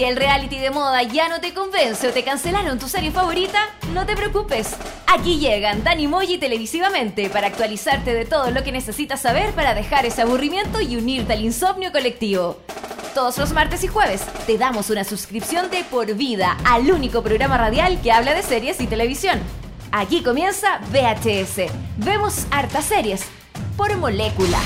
Si el reality de moda ya no te convence o te cancelaron tu serie favorita, no te preocupes. Aquí llegan Dani Moji televisivamente para actualizarte de todo lo que necesitas saber para dejar ese aburrimiento y unirte al insomnio colectivo. Todos los martes y jueves te damos una suscripción de por vida al único programa radial que habla de series y televisión. Aquí comienza VHS. Vemos hartas series por molécula.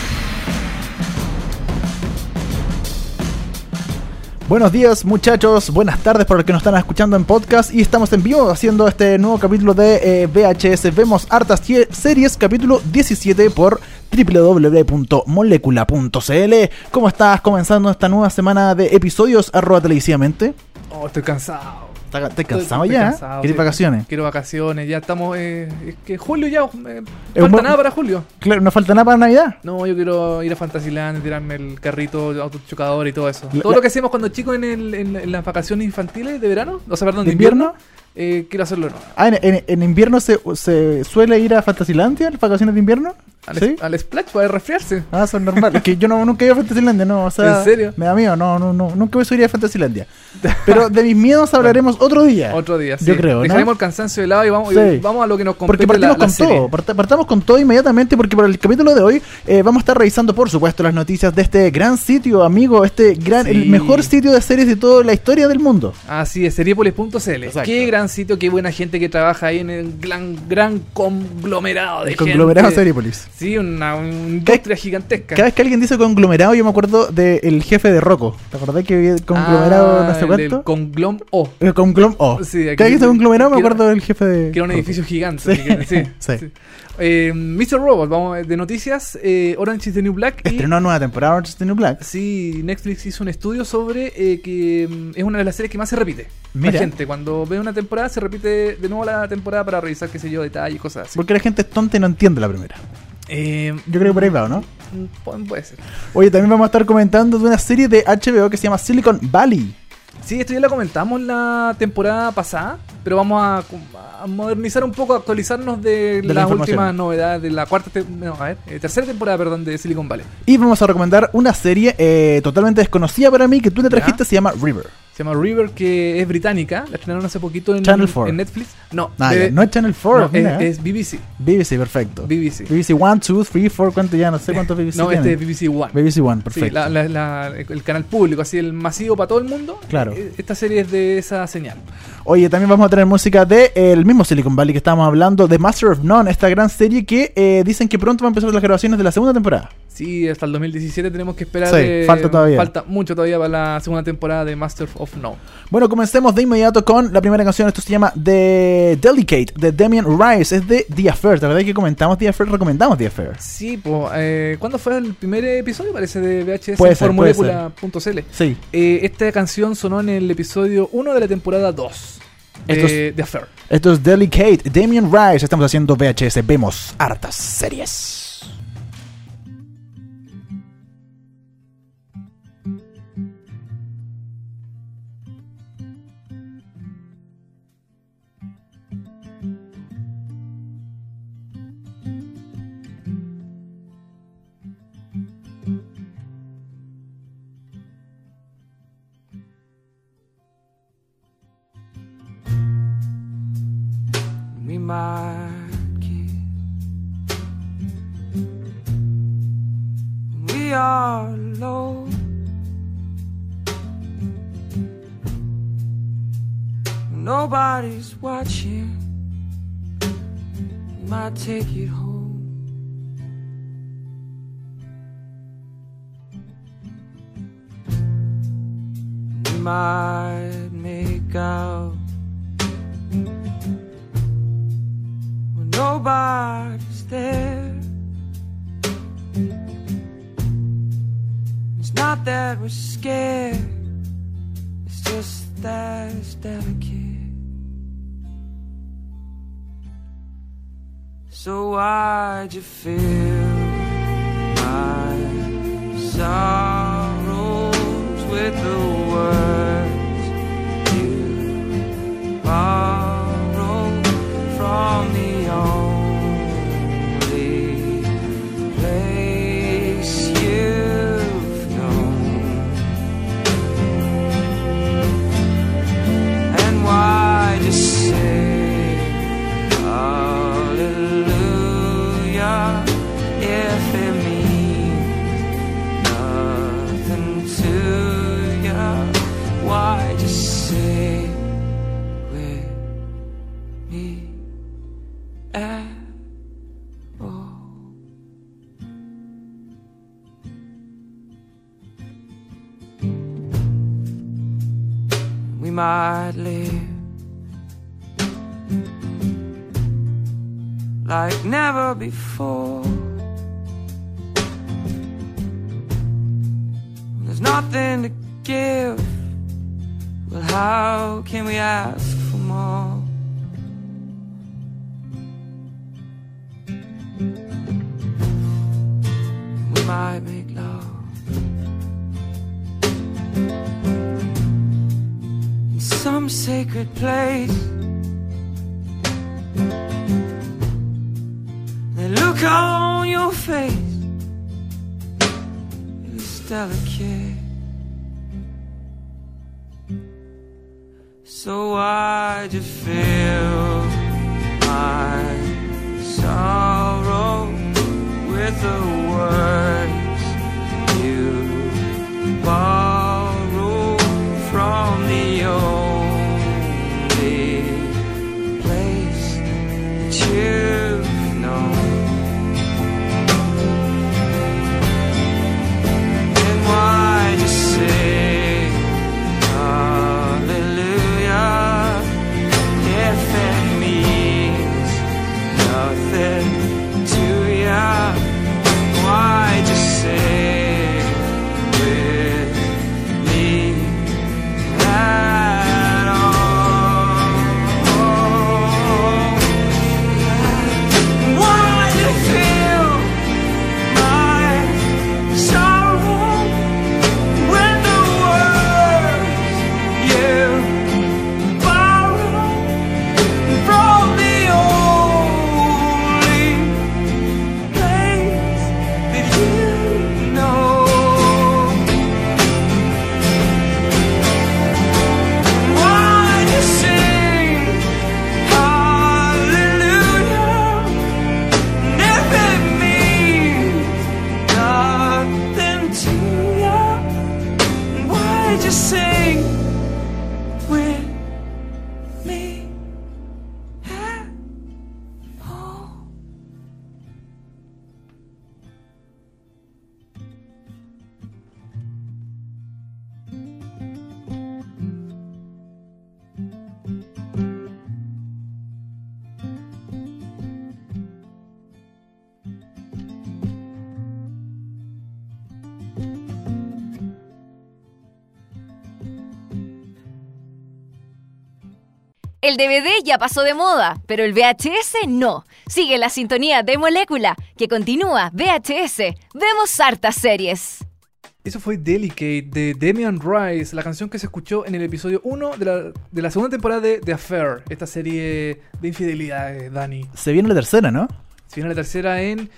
Buenos días muchachos, buenas tardes para los que nos están escuchando en podcast y estamos en vivo haciendo este nuevo capítulo de eh, VHS Vemos Hartas Series, capítulo 17 por www.molecula.cl. ¿Cómo estás comenzando esta nueva semana de episodios arroba televisivamente? Oh, estoy cansado. ¿Estás cansado ya? ¿Quieres vacaciones? Quiero vacaciones, ya estamos. Eh, es que julio ya. Eh, falta nada para julio. Claro, no falta nada para Navidad. No, yo quiero ir a Fantasyland, tirarme el carrito, autochocador y todo eso. todo lo que hacemos cuando chicos en, el, en, las vacaciones infantiles de verano, o sea, perdón, de, invierno eh, quiero hacerlo no. Ah, ¿en, invierno se, se, suele ir a Fantasylandia, las vacaciones de invierno? Al, ¿Sí? al Splash para resfriarse. Ah, son normales. es que yo no, nunca he ido a Fantasylandia, no. O sea, ¿En serio? Me da miedo, no, no, no. Nunca voy a ir a Fantasylandia. Pero de mis miedos hablaremos otro día. Otro día, sí. Yo creo. Dejaremos el cansancio de lado y vamos, vamos a lo que nos compete Porque partimos con todo. partamos con todo inmediatamente porque para el capítulo de hoy eh, vamos a estar revisando, por supuesto, las noticias de este gran sitio, amigo. Este gran, el mejor sitio de series de toda la historia del mundo. Así es, seriepolis.cl. Qué gran sitio, qué buena gente que trabaja ahí en el gran, gran conglomerado de el conglomerado Seriepolis. Sí, una, industria gigantesca. Cada vez que alguien dice conglomerado, yo me acuerdo del jefe de Rocco. ¿Te acordás que había conglomerado ah, no sé cuánto? El conglom O. El conglom O. Sí, Cada vez que dice conglomerado, me acuerdo del jefe de. Que era un edificio gigante. Sí, sí. Eh, Mr. Robot, vamos de noticias. Eh, Orange is the New Black. Estrenó nueva temporada Orange is the New Black. Sí, Netflix hizo un estudio sobre eh, que mm, es una de las series que más se repite. Mira. La gente, cuando ve una temporada, se repite de nuevo la temporada para revisar, qué sé yo, detalles y cosas así. Porque la gente es tonta y no entiende la primera. Eh, yo creo que por ahí va, ¿no? Puede ser. Oye, también vamos a estar comentando de una serie de HBO que se llama Silicon Valley. Sí, esto ya lo comentamos la temporada pasada, pero vamos a, modernizar un poco, actualizarnos de, las últimas novedades de la cuarta, no, a ver, eh, tercera temporada, perdón, de Silicon Valley. Y vamos a recomendar una serie eh, totalmente desconocida para mí que tú le trajiste, se llama River. Se llama River, que es británica. La estrenaron hace poquito en, Channel 4. en Netflix. No, ah, no es Channel 4. es, BBC. BBC, perfecto. BBC. BBC 1, 2, 3, 4, ¿cuánto ya? No sé cuántos BBC No, este es BBC One. BBC One, perfecto. Sí, el canal público, así el masivo para todo el mundo. Claro. Eh, esta serie es de esa señal. Oye, también vamos a tener música de el mismo Silicon Valley que estábamos hablando, de Master of None, esta gran serie que eh, dicen que pronto va a empezar las grabaciones de la segunda temporada. Sí, hasta el 2017 tenemos que esperar. Sí, falta todavía. Falta mucho todavía para la segunda temporada de Master of None. Bueno, comencemos de inmediato con la primera canción. Esto se llama The Delicate, de Damian Rice. Es de The Affair. ¿La verdad que comentamos The Affair? Recomendamos The Affair. Sí, pues, eh, ¿cuándo fue el primer episodio? Parece de VHS puede Formulacula.cl. Sí. Eh, esta canción sonó en el episodio 1 de la temporada 2 de The Affair. Esto es Delicate, Damian Rice. Estamos haciendo VHS. Vemos hartas series. Might kiss. We are alone. Nobody's watching. We might take it home. Might make out nobody's there. It's not that we're scared, it's just that it's delicate. So why'd you feel my sorrows with the words might live like never before. When there's nothing to give, well, how can we ask for more? Sacred place. The look on your face is delicate. So why'd you just sing. El DVD ya pasó de moda, pero el VHS no. Sigue la sintonía de Molécula, que continúa VHS. Vemos hartas series. Eso fue Delicate de Damian Rice, la canción que se escuchó en el episodio 1 de la, de la segunda temporada de The Affair, esta serie de infidelidades, Dani. Se viene la tercera, ¿no? Se viene la tercera en.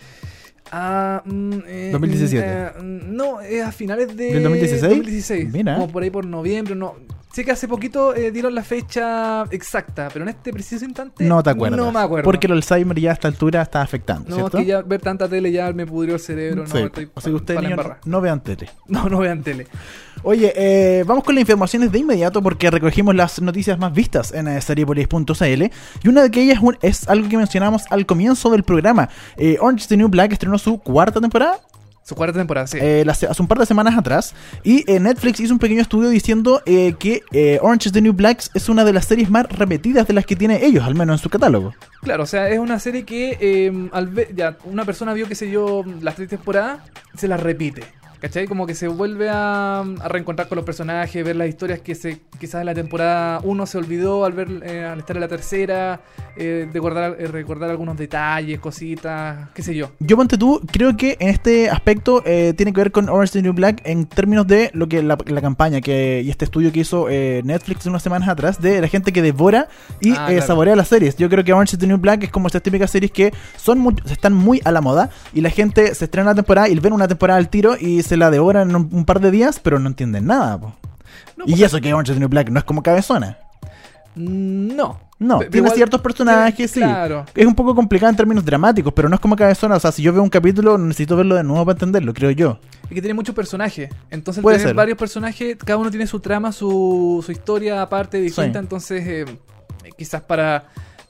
ah, mm, eh, 2017. eh, no, es a finales de. ¿Del 2016? 2016. Mira. Como por ahí por noviembre, no. Sé que hace poquito eh, dieron la fecha exacta, pero en este preciso instante. No te acuerdas. No me acuerdo. Porque el Alzheimer ya a esta altura está afectando, No, ¿cierto? es que ya ver tanta tele ya me pudrió el cerebro. Sí, no, estoy así que ustedes embarrada. no vean tele. No, no vean tele. Oye, eh, vamos con las informaciones de inmediato porque recogimos las noticias más vistas en eh, seriepolis.cl y una de ellas es algo que mencionamos al comienzo del programa. Eh, Orange is the New Black estrenó su cuarta temporada Su cuarta temporada, sí. eh, hace un par de semanas atrás y eh, Netflix hizo un pequeño estudio diciendo eh, que eh, Orange is the New Black es una de las series más repetidas de las que tiene ellos, al menos en su catálogo. Claro, o sea, es una serie que eh, al ya, una persona vio, qué sé yo, las tres temporadas, se las repite. ¿Cachai? Como que se vuelve a, a reencontrar con los personajes, ver las historias que se quizás en la temporada 1 se olvidó al ver eh, al estar en la tercera, eh, recordar, eh, recordar algunos detalles, cositas, qué sé yo. Yo, ponte tú, creo que en este aspecto eh, tiene que ver con Orange is the New Black en términos de lo que la, la campaña que y este estudio que hizo Netflix unas semanas atrás de la gente que devora y Ah, claro. saborea las series. Yo creo que Orange is the New Black es como estas típicas series que son muy- están muy a la moda y la gente se estrena una temporada y ven una temporada al tiro y se la devoran en un, un par de días, pero no entienden nada. po. No, y eso que Orange is the New Black no es como cabezona. mm, No. No, tiene igual- ciertos personajes, sí. Claro. Es un poco complicado en términos dramáticos, pero no es como cabezona. O sea, si yo veo un capítulo, necesito verlo de nuevo para entenderlo, creo yo. Es que tiene muchos personajes. Entonces, Puede tener ser. varios personajes, cada uno tiene su trama, su, su historia aparte, distinta. Sí. Entonces, eh, quizás para,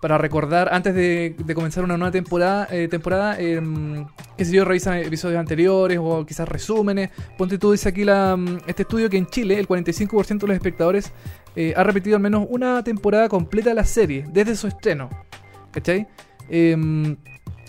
para recordar antes de, comenzar una nueva temporada, eh, temporada em, qué yo, revisan episodios anteriores o quizás resúmenes. Ponte tú, dice aquí la, mm, este estudio que en Chile el 45% de los espectadores eh, ha repetido al menos una temporada completa de la serie desde su estreno. ¿Cachai? Em,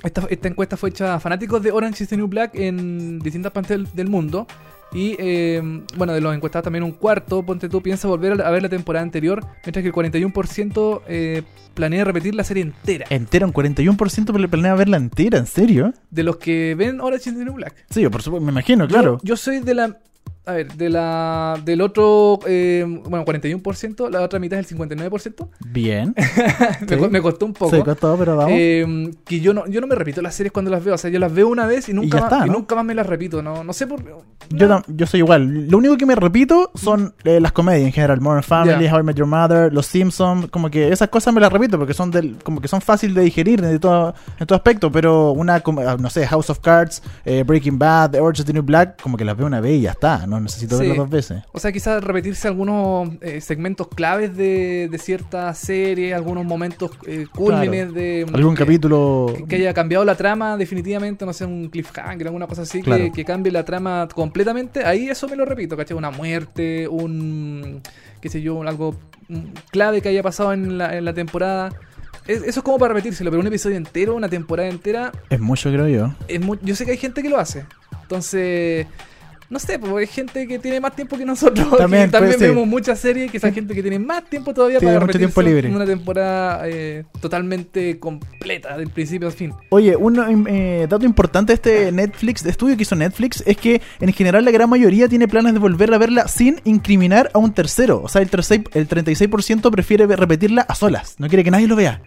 esta, esta encuesta fue hecha a fanáticos de Orange is the New Black en distintas partes del mundo. Y em, bueno, de los encuestados también un cuarto, ponte tú, piensa volver a ver la temporada anterior, mientras que el 41% eh, planea repetir la serie entera. Entera, un 41% pla- planea verla entera, ¿en serio? De los que ven Orange is the New Black. Sí, por supuesto, me imagino, claro. Yo, yo soy de la. A ver, de la. Del otro. eh, bueno, 41%, la otra mitad es el 59%. Bien. me, Sí. me costó un poco. Se costó, pero vamos. Eh, que yo no, yo no me repito las series cuando las veo. O sea, yo las veo una vez y nunca, más, y ¿no? nunca más me las repito. No, no sé por Yo, tam- yo soy igual. Lo único que me repito son eh, las comedias en general. Modern Family. How I Met Your Mother, Los Simpsons. Como que esas cosas me las repito porque son del, como que son fáciles de digerir de todo, en todo aspecto. Pero una, como, ah, no sé, House of Cards, eh, Breaking Bad, The Orange is the New Black, como que las veo una vez y ya está. No necesito Sí. verlas dos veces. O sea, quizás repetirse algunos eh, segmentos claves de, de cierta serie, algunos momentos eh, cúlmines de. Algún que- capítulo. que, haya cambiado la trama definitivamente, no sé, un cliffhanger, alguna cosa así, Claro. que, que cambie la trama completamente, ahí eso me lo repito, ¿cachai? Una muerte, un, qué sé yo, algo mm, clave que haya pasado en la, en la temporada. Es- eso es como para repetírselo, pero un episodio entero, una temporada entera, Es mucho, creo yo. es mu- yo sé que hay gente que lo hace. Entonces... No sé, porque hay gente que tiene más tiempo que nosotros. También, también pues, sí. vemos muchas series, que esa gente que tiene más tiempo todavía Tiene para mucho tiempo libre. Una temporada eh, totalmente completa, del principio al fin. Oye, un eh, dato importante de este Netflix, de estudio que hizo Netflix, es que en general la gran mayoría tiene planes de volver a verla sin incriminar a un tercero. O sea, el, tercei- el 36% prefiere repetirla a solas. No quiere que nadie lo vea.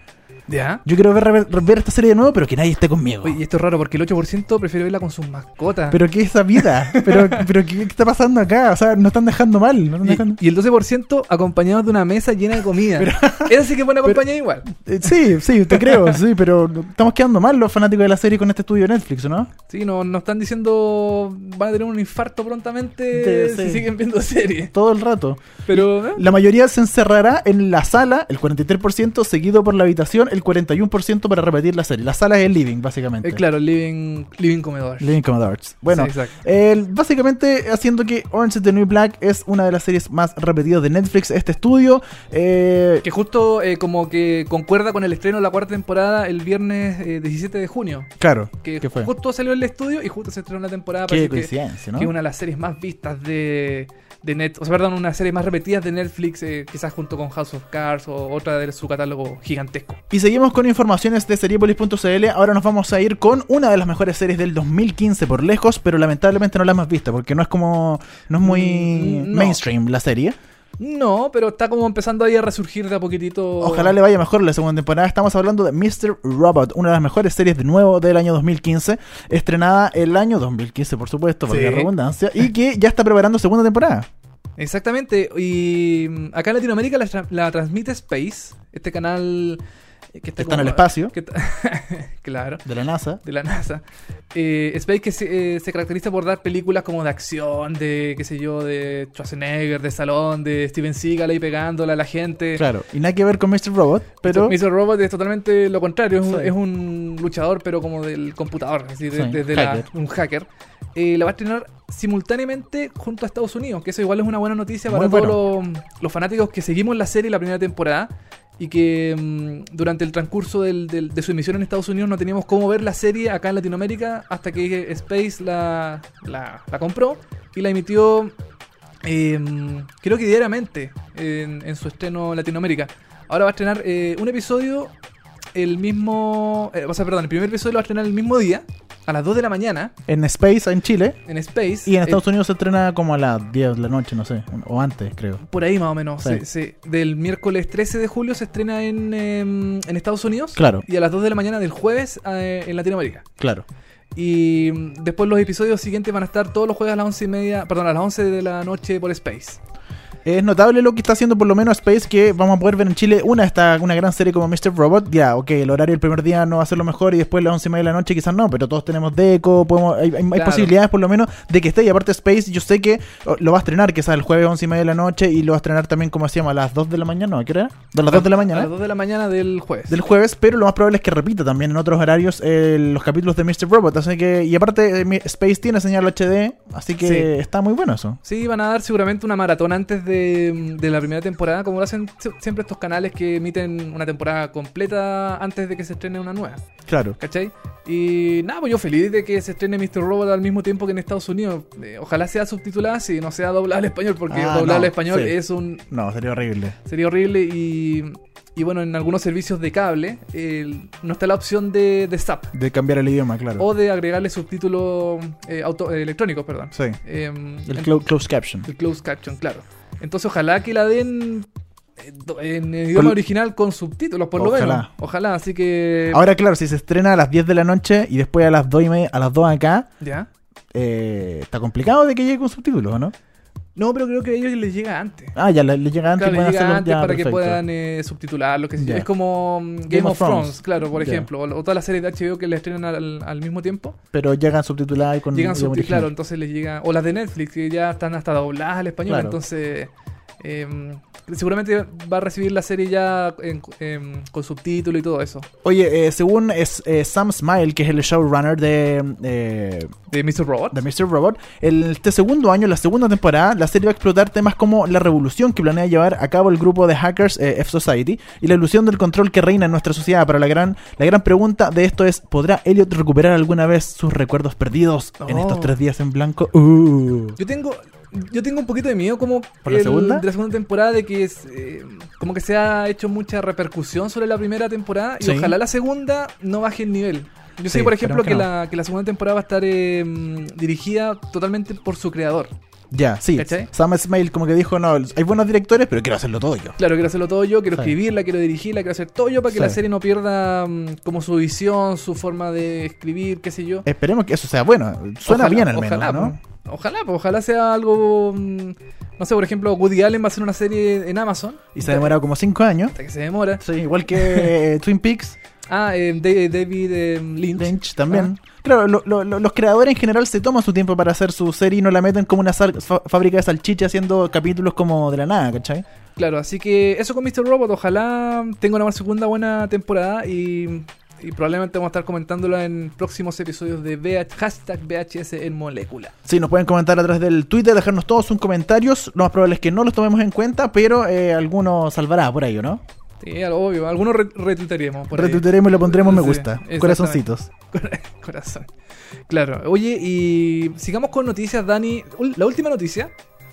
¿Ya? Yo quiero ver, ver esta serie de nuevo, pero que nadie esté conmigo. Oye, y esto es raro porque el 8% prefiere verla con sus mascotas. Pero qué es esa vida. pero, pero ¿qué, qué está pasando acá? O sea, no están dejando mal. No están dejando- y, y el 12% acompañado de una mesa llena de comida. Esa sí que es buena compañía igual. Eh, sí, sí, te creo, sí, pero estamos quedando mal los fanáticos de la serie con este estudio de Netflix, ¿o ¿no? Sí, no, nos están diciendo van a tener un infarto prontamente si siguen viendo series. Todo el rato. Pero eh, La mayoría se encerrará en la sala, el 43%, seguido por la habitación, el 41% para repetir la serie. La sala es el living, básicamente. eh, claro, living, living comedor. Living Commodores. Bueno, Sí, el- básicamente haciendo que Orange is the New Black es una de las series más repetidas de Netflix, este estudio. Eh, Que justo eh, como que concuerda con el estreno de la cuarta temporada el viernes eh, 17 de junio. claro, Que ¿qué fue? justo salió el estudio y justo se estrenó la temporada. Qué que- coincidencia, ¿no? que es una de las series más vistas de, de Net, o sea, perdón, una serie más repetidas de Netflix, eh, quizás junto con House of Cards o otra de su catálogo gigantesco. Y seguimos con informaciones de Seriepolis.cl. Ahora nos vamos a ir con una de las mejores series del 2015 por lejos, pero lamentablemente no la hemos visto porque no es como. No es muy Mm, no. mainstream la serie. No, pero está como empezando ahí a resurgir de a poquitito. Ojalá le vaya mejor la segunda temporada. Estamos hablando de Mr. Robot, una de las mejores series de nuevo del año 2015, estrenada el año 2015, por supuesto, por Sí. la redundancia, y que ya está preparando segunda temporada. Exactamente. Y mm, acá en Latinoamérica la transmite Space, este canal eh, que está, en el espacio. que claro. De la NASA. de la NASA. Eh, Space que se, eh, se caracteriza por dar películas como de acción, de qué sé yo, de Schwarzenegger, de Salón, de Steven Seagal ahí pegándola a la gente. Claro. Y nada que ver con Mr. Robot, pero. Mr. Robot es totalmente lo contrario, es un, Sí. es un luchador, pero como del computador, decir, de- Sí, desde la- un hacker. Eh, la va a estrenar simultáneamente junto a Estados Unidos, que eso igual es una buena noticia para todos los, los fanáticos que seguimos la serie la primera temporada y que mm, durante el transcurso del- de su emisión en Estados Unidos no teníamos cómo ver la serie acá en Latinoamérica hasta que Space la, compró y la emitió eh, creo que diariamente en, su estreno en Latinoamérica. Ahora va a estrenar eh, un episodio el mismo... eh, o sea, perdón, el primer episodio lo va a estrenar el mismo día, a las 2 de la mañana, En Space, en Chile. en Space. Y en Eh, Estados Unidos se estrena como a las 10 de la noche, no sé. O antes, creo. Por ahí más o menos. Sí. se- del miércoles 13 de julio se estrena en, em, en Estados Unidos. Claro. Y a las 2 de la mañana del jueves eh, en Latinoamérica. Claro. Y mm, después los episodios siguientes van a estar todos los jueves a las 11 y media, perdón, a las 11 de la noche por Space. Es notable lo que está haciendo por lo menos Space, que vamos a poder ver en Chile una esta una gran serie como Mr. Robot. Ya, ok, el horario el primer día no va a ser lo mejor y después las 11 y media de la noche quizás no, pero todos tenemos Deco, podemos, hay, hay- hay Claro. posibilidades por lo menos de que esté. Y aparte Space, yo sé que oh, lo va a estrenar quizás el jueves 11 y media de la noche y lo va a estrenar también, como decíamos, a las 2 de la mañana, ¿no? ¿A qué era? De las 2 de la A mañana. las 2 de la mañana del jueves. Del jueves, pero lo más probable es que repita también en otros horarios eh, los capítulos de Mr. Robot. Así que, y aparte, eh, Space tiene señal HD, así que Sí. está muy bueno eso. Sí, van a dar seguramente una maratón antes de, de la primera temporada, como lo hacen si- siempre estos canales que emiten una temporada completa antes de que se estrene una nueva. Claro. ¿Cachai? Y nada, pues yo feliz de que se estrene Mr. Robot al mismo tiempo que en Estados Unidos. Eh, ojalá sea subtitulada y no sea doblada al español, porque Ah, doblada al no, español sí. es un. No, sería horrible. sería horrible y. Y bueno, en algunos servicios de cable el- no está la opción de, de SAP De cambiar el idioma, claro. o de agregarle subtítulos eh, eh, electrónicos, perdón. Sí. Em, El clo- closed caption. el closed caption, claro. Entonces, ojalá que la den eh, en idioma Con- original con subtítulos, por lo menos. Ojalá, así que. Ahora, claro, si se estrena a las 10 de la noche y después a las 2 y media, a las 2 acá, ¿Ya? eh, está complicado de que llegue con subtítulos, ¿o no? No, pero creo que a ellos les llega antes. Ah, ya le, le llega antes Claro, les llega hacerlo antes ya, para que puedan eh, subtitular lo que. Ya. Es como mm, Game, of, Thrones, claro, por ejemplo. O, o todas las series de HBO que le estrenan al, al mismo tiempo. Pero llegan subtituladas y con llegan idioma subtitulados, claro, entonces les llega. O las de Netflix, que ya están hasta dobladas al español. Claro. Entonces. em, seguramente va a recibir la serie ya en- con subtítulo y todo eso. Oye, eh, según es, eh, Sam Smile, que es el showrunner de, eh, De Mr. Robot. de Mr. Robot, el, este segundo año, la segunda temporada, la serie va a explotar temas como la revolución que planea llevar a cabo el grupo de hackers eh, F-Society y la ilusión del control que reina en nuestra sociedad. Pero la gran, la gran pregunta de esto es, ¿podrá Elliot recuperar alguna vez sus recuerdos perdidos en Oh. estos tres días en blanco? Uh. Yo tengo, yo tengo un poquito de miedo como ¿Por la el- segunda? de la segunda temporada de que es, eh, como que se ha hecho mucha repercusión sobre la primera temporada y Sí. ojalá la segunda no baje el nivel. Yo sé, por ejemplo, que, que no. la, que la segunda temporada va a estar eh, dirigida totalmente por su creador. Ya, sí. ¿Cachai? Sam Smile como que dijo, no, hay buenos directores, pero quiero hacerlo todo yo. Claro, quiero hacerlo todo yo, quiero Sí. escribirla, quiero dirigirla, quiero hacer todo yo para que Sí. la serie no pierda mm, como su visión, su forma de escribir, qué sé yo. Esperemos que eso sea bueno. Suena Ojalá, bien al menos, ojalá, ¿no? po. Ojalá, pues, ojalá sea algo. mm, No sé, por ejemplo, Woody Allen va a hacer una serie en Amazon. Y se ha demorado como 5 años. Hasta que se demora. Sí, igual que eh, Twin Peaks, Ah, eh, David eh, Lynch. Lynch también. Claro, lo- lo- lo- los creadores en general se toman su tiempo para hacer su serie y no la meten como una fábrica de salchicha haciendo capítulos como de la nada, ¿cachai? Claro, así que eso con Mr. Robot. Ojalá tenga una segunda buena temporada y, y probablemente vamos a estar comentándola en próximos episodios de hashtag VHS en molécula. Sí, nos pueden comentar a través del Twitter, dejarnos todos sus comentarios. Lo más probable es que no los tomemos en cuenta, pero eh, alguno salvará por ahí, ¿o ¿no? Sí, obvio. Algunos re- retuitaremos. por ahí. Retuitaremos y le pondremos me gusta. Corazoncitos. Corazón. Claro. Oye, y sigamos con noticias, Dani. La última noticia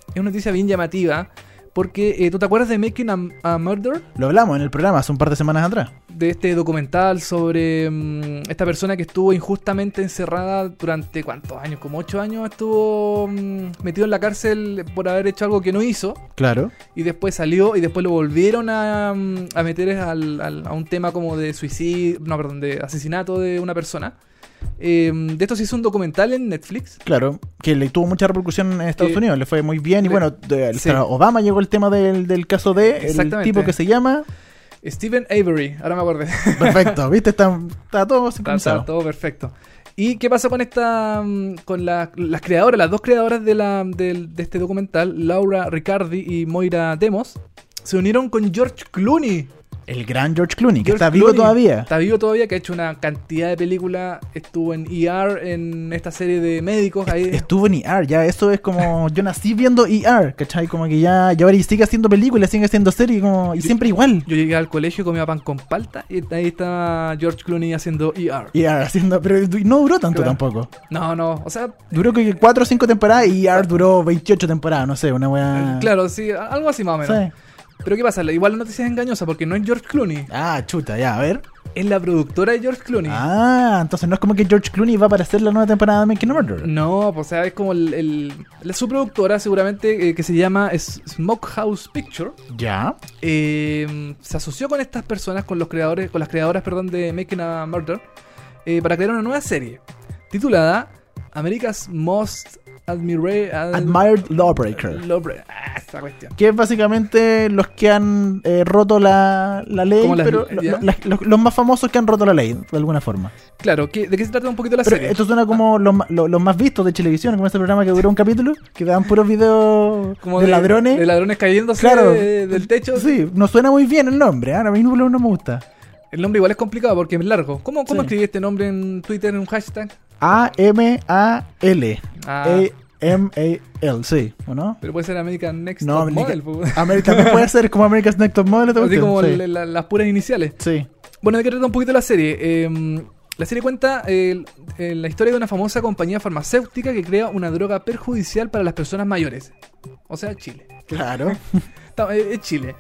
es una noticia bien llamativa. Porque eh, tú te acuerdas de Making a, a Murder, Lo hablamos en el programa hace un par de semanas atrás. de este documental sobre mm, esta persona que estuvo injustamente encerrada durante cuántos años, como ocho años estuvo mm, metido en la cárcel por haber hecho algo que no hizo Claro. y después salió y después lo volvieron a, mm, a meter al- al- a un tema como de suicidio, no, perdón, de asesinato de una persona. Eh, de esto se hizo un documental en Netflix. Claro, que le tuvo mucha repercusión en Estados Que- Unidos, le fue muy bien y le- bueno, de- sí. Obama llegó el tema del, del caso de el tipo que se llama... Stephen Avery, ahora me acordé. Perfecto, ¿viste? Está, está todo sincronizado. está todo perfecto. ¿Y qué pasó con esta mm, con la- las creadoras, las dos creadoras de, la, de este documental, Laura Ricardi y Moira Demos, se unieron con George Clooney. El gran George Clooney, que está vivo Clooney todavía. Está vivo todavía, que ha hecho una cantidad de películas. Estuvo en ER, en esta serie de médicos. Ahí. Estuvo en ER, ya eso es como. Yo nací viendo ER, ¿cachai? Como que ya. Y ahora y sigue haciendo películas, sigue haciendo series, como, y siempre igual. Yo llegué al colegio, comía pan con palta y ahí está George Clooney haciendo ER. ER haciendo. Pero no duró tanto Claro. tampoco. No, no, o sea, Duró que 4 o 5 temporadas y ER duró 28 temporadas, no sé, una weá. claro, sí, algo así más o menos. Sí. Pero ¿qué pasa? Igual la noticia es engañosa porque no es George Clooney, Ah, chuta, ya, a ver. es la productora de George Clooney. Ah, entonces no es como que George Clooney va a aparecer la nueva temporada de Making a Murder. No, pues, o sea, es como el, el- la su productora seguramente eh, que se llama Smokehouse Picture. Ya. eh, se asoció con estas personas, con los creadores, con las creadoras, perdón, de Making a Murder, eh, para crear una nueva serie titulada America's Most Admira- ad- Admired Lawbreaker. Lawbreaker. Ah, esa cuestión. Que es básicamente los que han eh, roto la, la ley, las- lo- las- los, los más famosos que han roto la ley, de alguna forma. Claro, ¿qué- ¿de qué se trata un poquito la Pero serie? esto suena como los, los más vistos de televisión, como este programa que duró un capítulo, que daban puros videos Como de, ladrones. De ladrones cayéndose Claro. de- del techo. Sí, no suena muy bien el nombre, a mí no, no me gusta. El nombre igual es complicado porque es largo. ¿Cómo, cómo Sí. escribí este nombre en Twitter en un hashtag? A-M-A-L. Ah. A-M-A-L, sí, ¿o no? Pero puede ser American Next No, Top America- Model. pues. American también puede ser como America's Next Top Model. ¿te Así como sí. la- la- las puras iniciales. sí. Bueno, ¿de qué trata un poquito la serie? Eh, la serie cuenta eh, la historia de una famosa compañía farmacéutica que crea una droga perjudicial para las personas mayores. O sea, Chile. Claro. Es Chile.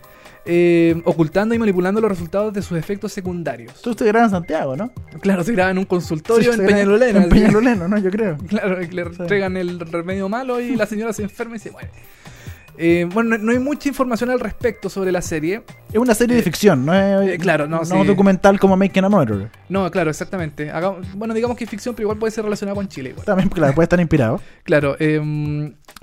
Eh, ocultando y manipulando los resultados de sus efectos secundarios. Tú te grabas en Santiago, ¿no? Claro, se graba en un consultorio Sí, en Peñalolena. En así. Peñalolena, ¿no? Yo creo. Claro, le entregan el remedio malo y la señora se enferma y se muere. Eh, bueno, no, hay mucha información al respecto sobre la serie. Es una serie de ficción, ¿no? Es, eh, claro, no, no sí. un documental como Making a Murder. No, claro, exactamente. Haga- bueno, digamos que es ficción, pero igual puede ser relacionada con Chile. Igual. También, claro, puede estar inspirado. Claro, eh,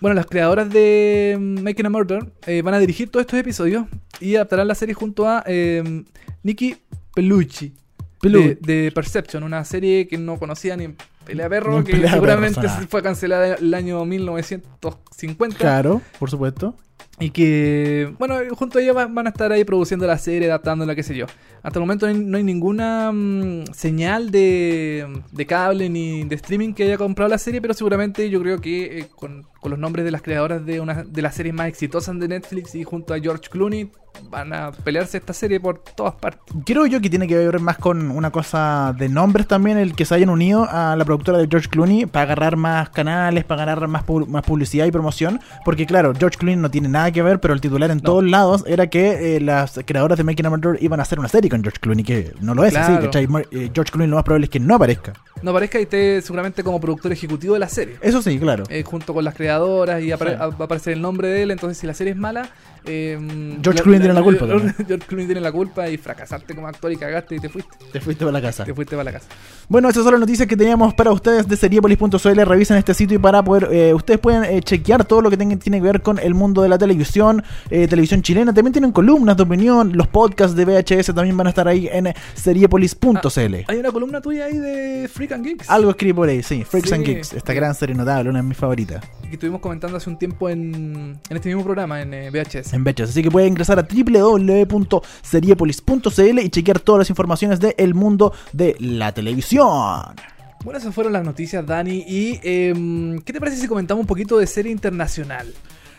bueno, las creadoras de Making a Murder eh, van a dirigir todos estos episodios y adaptarán la serie junto a eh, Nikki Pelucci Pelu- de, de Perception, una serie que no conocía ni Pelea Perro, Ni que Pelea Perro, seguramente fue cancelada el año 1950. Claro, por supuesto. Y que, bueno, junto a ella va- van a estar ahí produciendo la serie, adaptándola, qué sé yo. Hasta el momento no hay, no hay ninguna mm, señal de, de cable ni de streaming que haya comprado la serie, pero seguramente yo creo que eh, con, con los nombres de las creadoras de una de las series más exitosas de Netflix y junto a George Clooney van a pelearse esta serie por todas partes. Creo yo que tiene que ver más con una cosa de nombres también, el que se hayan unido a la productora de George Clooney para agarrar más canales, para agarrar más, más publicidad y promoción. Porque claro, George Clooney no tiene nada que ver, pero el titular en No. todos lados era que eh, las creadoras de Making a Murder iban a hacer una serie con George Clooney, que no lo es así. Mar- eh, George Clooney lo más probable es que no aparezca. No parezca y esté seguramente como productor ejecutivo de la serie. Eso sí, claro. eh, junto con las creadoras y apare- Sí. va a aparecer el nombre de él. Entonces, si la serie es mala, eh, George Clooney tiene la culpa también. George Clooney tiene la culpa y fracasaste como actor y cagaste y te fuiste. Te fuiste para la casa. Te fuiste para la casa. Bueno, esas son las noticias que teníamos para ustedes de seriepolis.cl. Revisen este sitio y para poder, eh, ustedes pueden eh, chequear todo lo que tenga- tiene que ver con el mundo de la televisión, eh, televisión chilena. También tienen columnas de opinión, los podcasts de VHS también van a estar ahí en seriepolis.cl. Hay una columna tuya ahí de Freak and Geeks. Algo escribí por ahí, sí, Freaks Sí. and Geeks, esta gran serie notable, una de mis favoritas Que estuvimos comentando hace un tiempo en, en este mismo programa, en eh, VHS. en VHS. Así que pueden ingresar a www.seriepolis.cl y chequear todas las informaciones del mundo de la televisión. Bueno, esas fueron las noticias, Dani. Y em, ¿qué te parece si comentamos un poquito de serie internacional?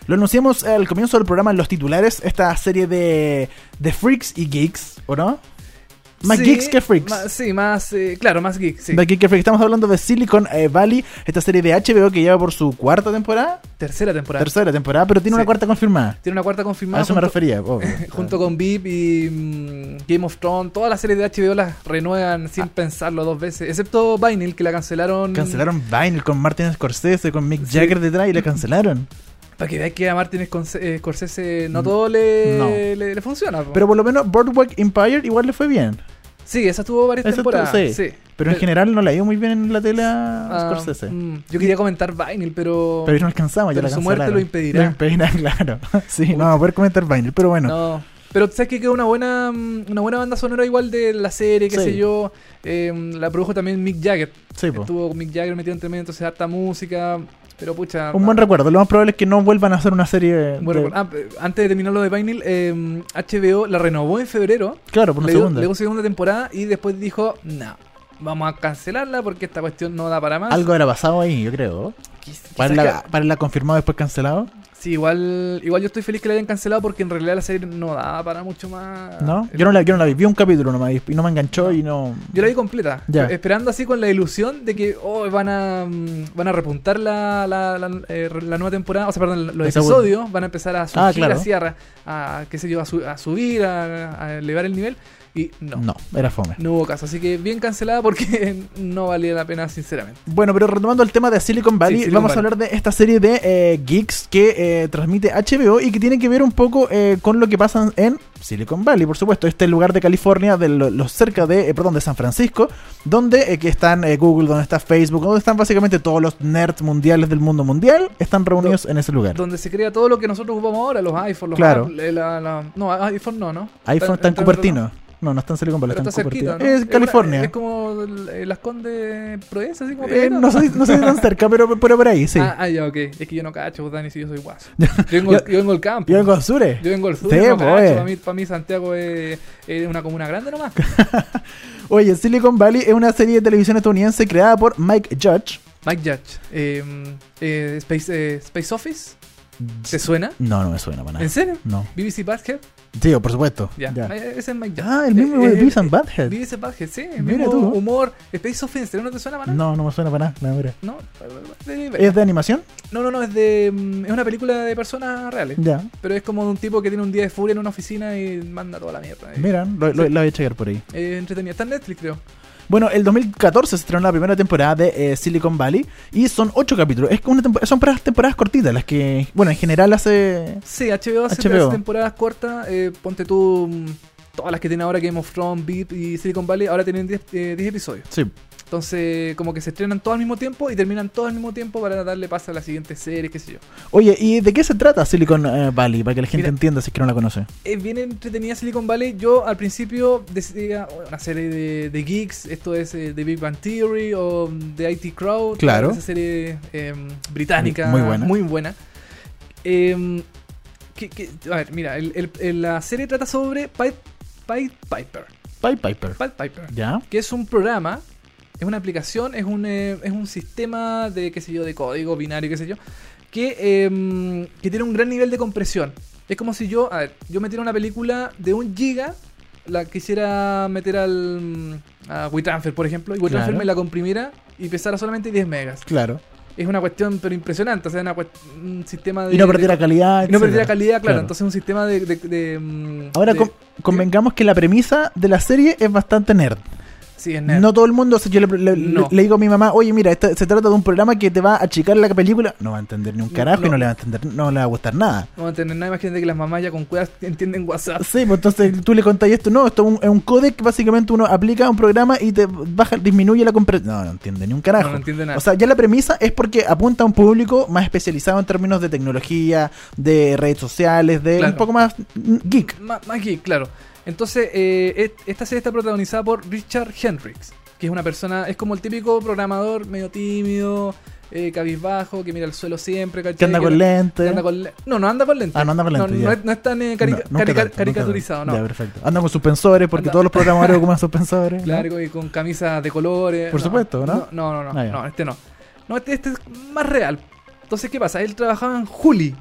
Lo anunciamos al comienzo del programa en los titulares, esta serie de, de Freaks y Geeks, ¿o no? Más Sí, geeks que freaks. más- sí, más, eh, claro, más geeks. Sí. Que freaks. Estamos hablando de Silicon eh, Valley, esta serie de HBO que lleva por su cuarta temporada, Tercera temporada. tercera temporada, pero tiene Sí. una cuarta confirmada. Tiene una cuarta A confirmada. eso me junto- refería. obvio. Junto con VIP y mm, Game of Thrones, todas las series de HBO las renuevan sin pensarlo dos veces, excepto Vinyl, que la cancelaron. Cancelaron Vinyl con Martin Scorsese, con Mick. Jagger detrás y la cancelaron. Para que veáis que a Martin Sconce- eh, Scorsese no todo le, No. le, le funciona. po. Pero por lo menos Boardwalk Empire igual le fue bien. sí, esa tuvo varias Esa temporadas. tu- sí. sí. Pero en general no la ido muy bien en la tele a Ah, Scorsese. mm, yo quería comentar Vinyl, pero. Pero no alcanzamos, ya la su muerte lo impedirá. Lo impedirá, claro. Sí, no vamos a poder comentar Vinyl, pero bueno. No. Pero sabes que quedó una buena mm, una buena banda sonora igual de la serie, qué Sí. sé yo. Eh, la produjo también Mick Jagger. Sí, po. Estuvo Mick Jagger metido entre medio, entonces harta música. Pero pucha. Un buen recuerdo. Lo más probable es que no vuelvan a hacer una serie. De-. Ah, eh, antes de terminar lo de Vinyl, eh, HBO la renovó en febrero. claro, por una le, dio, segunda. le dio segunda temporada y después dijo, no, vamos a cancelarla porque esta cuestión no da para más. Algo era pasado ahí, yo creo. Para la, para la confirmado después cancelado. Sí, igual, igual yo estoy feliz que la hayan cancelado porque en realidad la serie no da para mucho más. ¿No? Yo no la, yo no la vi. Vi un capítulo nomás y no me enganchó y no. Yo la vi completa, Ya. esperando así con la ilusión de que oh, van a mm, van a repuntar la, la, la, eh, la nueva temporada, o sea, perdón, los episodios van a empezar a surgir Ah, claro. a, a, qué sé yo, a, su- a subir, a, a elevar el nivel. Y no. No, era fome. No hubo caso, así que bien cancelada porque no valía la pena, sinceramente. Bueno, pero retomando el tema de Silicon Valley, Sí, Silicon vamos a hablar de esta serie de eh, geeks que eh, transmite HBO y que tiene que ver un poco eh, con lo que pasa en Silicon Valley, por supuesto, este lugar de California, de lo- los cerca de, eh, perdón, de San Francisco, donde que están Google, donde está Facebook, donde están básicamente todos los nerds mundiales del mundo mundial, están reunidos en ese lugar. Donde se crea todo lo que nosotros ocupamos ahora, los iPhones, los Claro. Apple, la- la- no, iPhone no, ¿no? iPhone está en otro Cupertino. No, no está en Silicon Valley, Pero está cerquita, ¿no? Es California. es como eh, las Condes Providencia, así como Eh, no, sé, no si tan cerca, pero, pero por ahí, sí. Ah, ah, ya, ok. Es que yo no cacho, Dani, si yo soy guaso. Yo vengo, yo, vengo del campo. Yo vengo a Sure. Yo vengo del sur, Sí, no pues. Para mí, para mí Santiago es, es una comuna grande nomás. Oye, Silicon Valley es una serie de televisión estadounidense creada por Mike Judge. Mike Judge. eh, eh, Space, eh, Space Office. ¿Te suena? No, no me suena para nada. ¿En serio? No. BBC Badhead. Sí, por supuesto. Ya. Ya. Eh, Ese es Mike Judge. Ah, el mismo de Beavis and Butthead. BBC Badhead, sí. El Mira mismo tú. humor. Space Office, ¿no te suena para nada? No, no me suena para nada. No, mira. No. ¿Es de animación? No, no, no, es de. mm, Es una película de personas reales. Ya. Pero es como un tipo que tiene un día de furia en una oficina y manda toda la mierda. Eh, Mira, lo, lo- la voy a checar por ahí. eh, entretenida. Está en Netflix, creo. Bueno, el 2014 se estrenó la primera temporada de eh, Silicon Valley y son ocho capítulos. Es una tempo- son para- temporadas cortitas, las que, bueno, en general hace... Sí, HBO hace HBO. temporadas cortas. eh, ponte tú. mm, Todas las que tiene ahora Game of Thrones, Beat y Silicon Valley, ahora tienen 10 eh, 10 episodios. Sí. Entonces, como que se estrenan todos al mismo tiempo y terminan todos al mismo tiempo para darle paso a la siguiente serie, qué sé yo. Oye, ¿y de qué se trata Silicon eh, Valley? Para que la gente Mira. entienda si es que no la conoce. Es bien entretenida Silicon Valley. Yo al principio decía una serie de, de geeks, esto es eh, The Big Bang Theory o The IT Crowd. Claro. Esa serie eh, británica. Muy buena. Muy buena. Eh, que- que- a ver, mira, el- el- el- la serie trata sobre Pied Piper. Pied Piper. Pied Piper. ¿Ya? Que es un programa, es una aplicación, es un, eh, es un sistema de, qué sé yo, de código binario, qué sé yo, que, eh, que tiene un gran nivel de compresión. Es como si yo, a ver, yo metiera una película de un giga, la quisiera meter al a WeTransfer, por ejemplo, y WeTransfer Claro. me la comprimiera y pesara solamente 10 megas. Claro. Es una cuestión pero impresionante, o sea, una un sistema de... Y no perdiera calidad. y no perdiera calidad, claro. Claro. Entonces un sistema de... de- de, mm, Ahora de- con- convengamos que la premisa de la serie es bastante nerd. Sí, es nerd. No todo el mundo, o sea, yo le, le- No. le digo a mi mamá, oye, mira, esto- se trata de un programa que te va a achicar la película. No va a entender ni un carajo y No. le va a entender, no le va a gustar nada. No van a tener nada, imagínate que las mamás ya con cuevas entienden WhatsApp. Sí, pues entonces tú le contás esto, no, esto es un, es un codec que básicamente uno aplica a un programa y te baja, disminuye la compresión. No, no entiende ni un carajo. No, no entiende nada. O sea, ya la premisa es porque apunta a un público más especializado en términos de tecnología, de redes sociales, de Claro. un poco más geek. Más geek, claro. Entonces, eh, esta serie está protagonizada por Richard Hendricks, que es una persona, es como el típico programador medio tímido, eh, cabizbajo, que mira al suelo siempre, ¿cachai? Que anda con lentes. anda le- no, no anda con lentes. Ah, no anda con lentes, No, no es tan eh, No, tanto, caricaturizado, no. Ya, perfecto. Andan con suspensores porque Anda- todos los programadores ocupan suspensores. Claro, y con camisas de colores. Por supuesto, ¿no? No, no, no, Ah, no, este no. No, este, este es más real. Entonces, ¿qué pasa? Él trabajaba en Juli.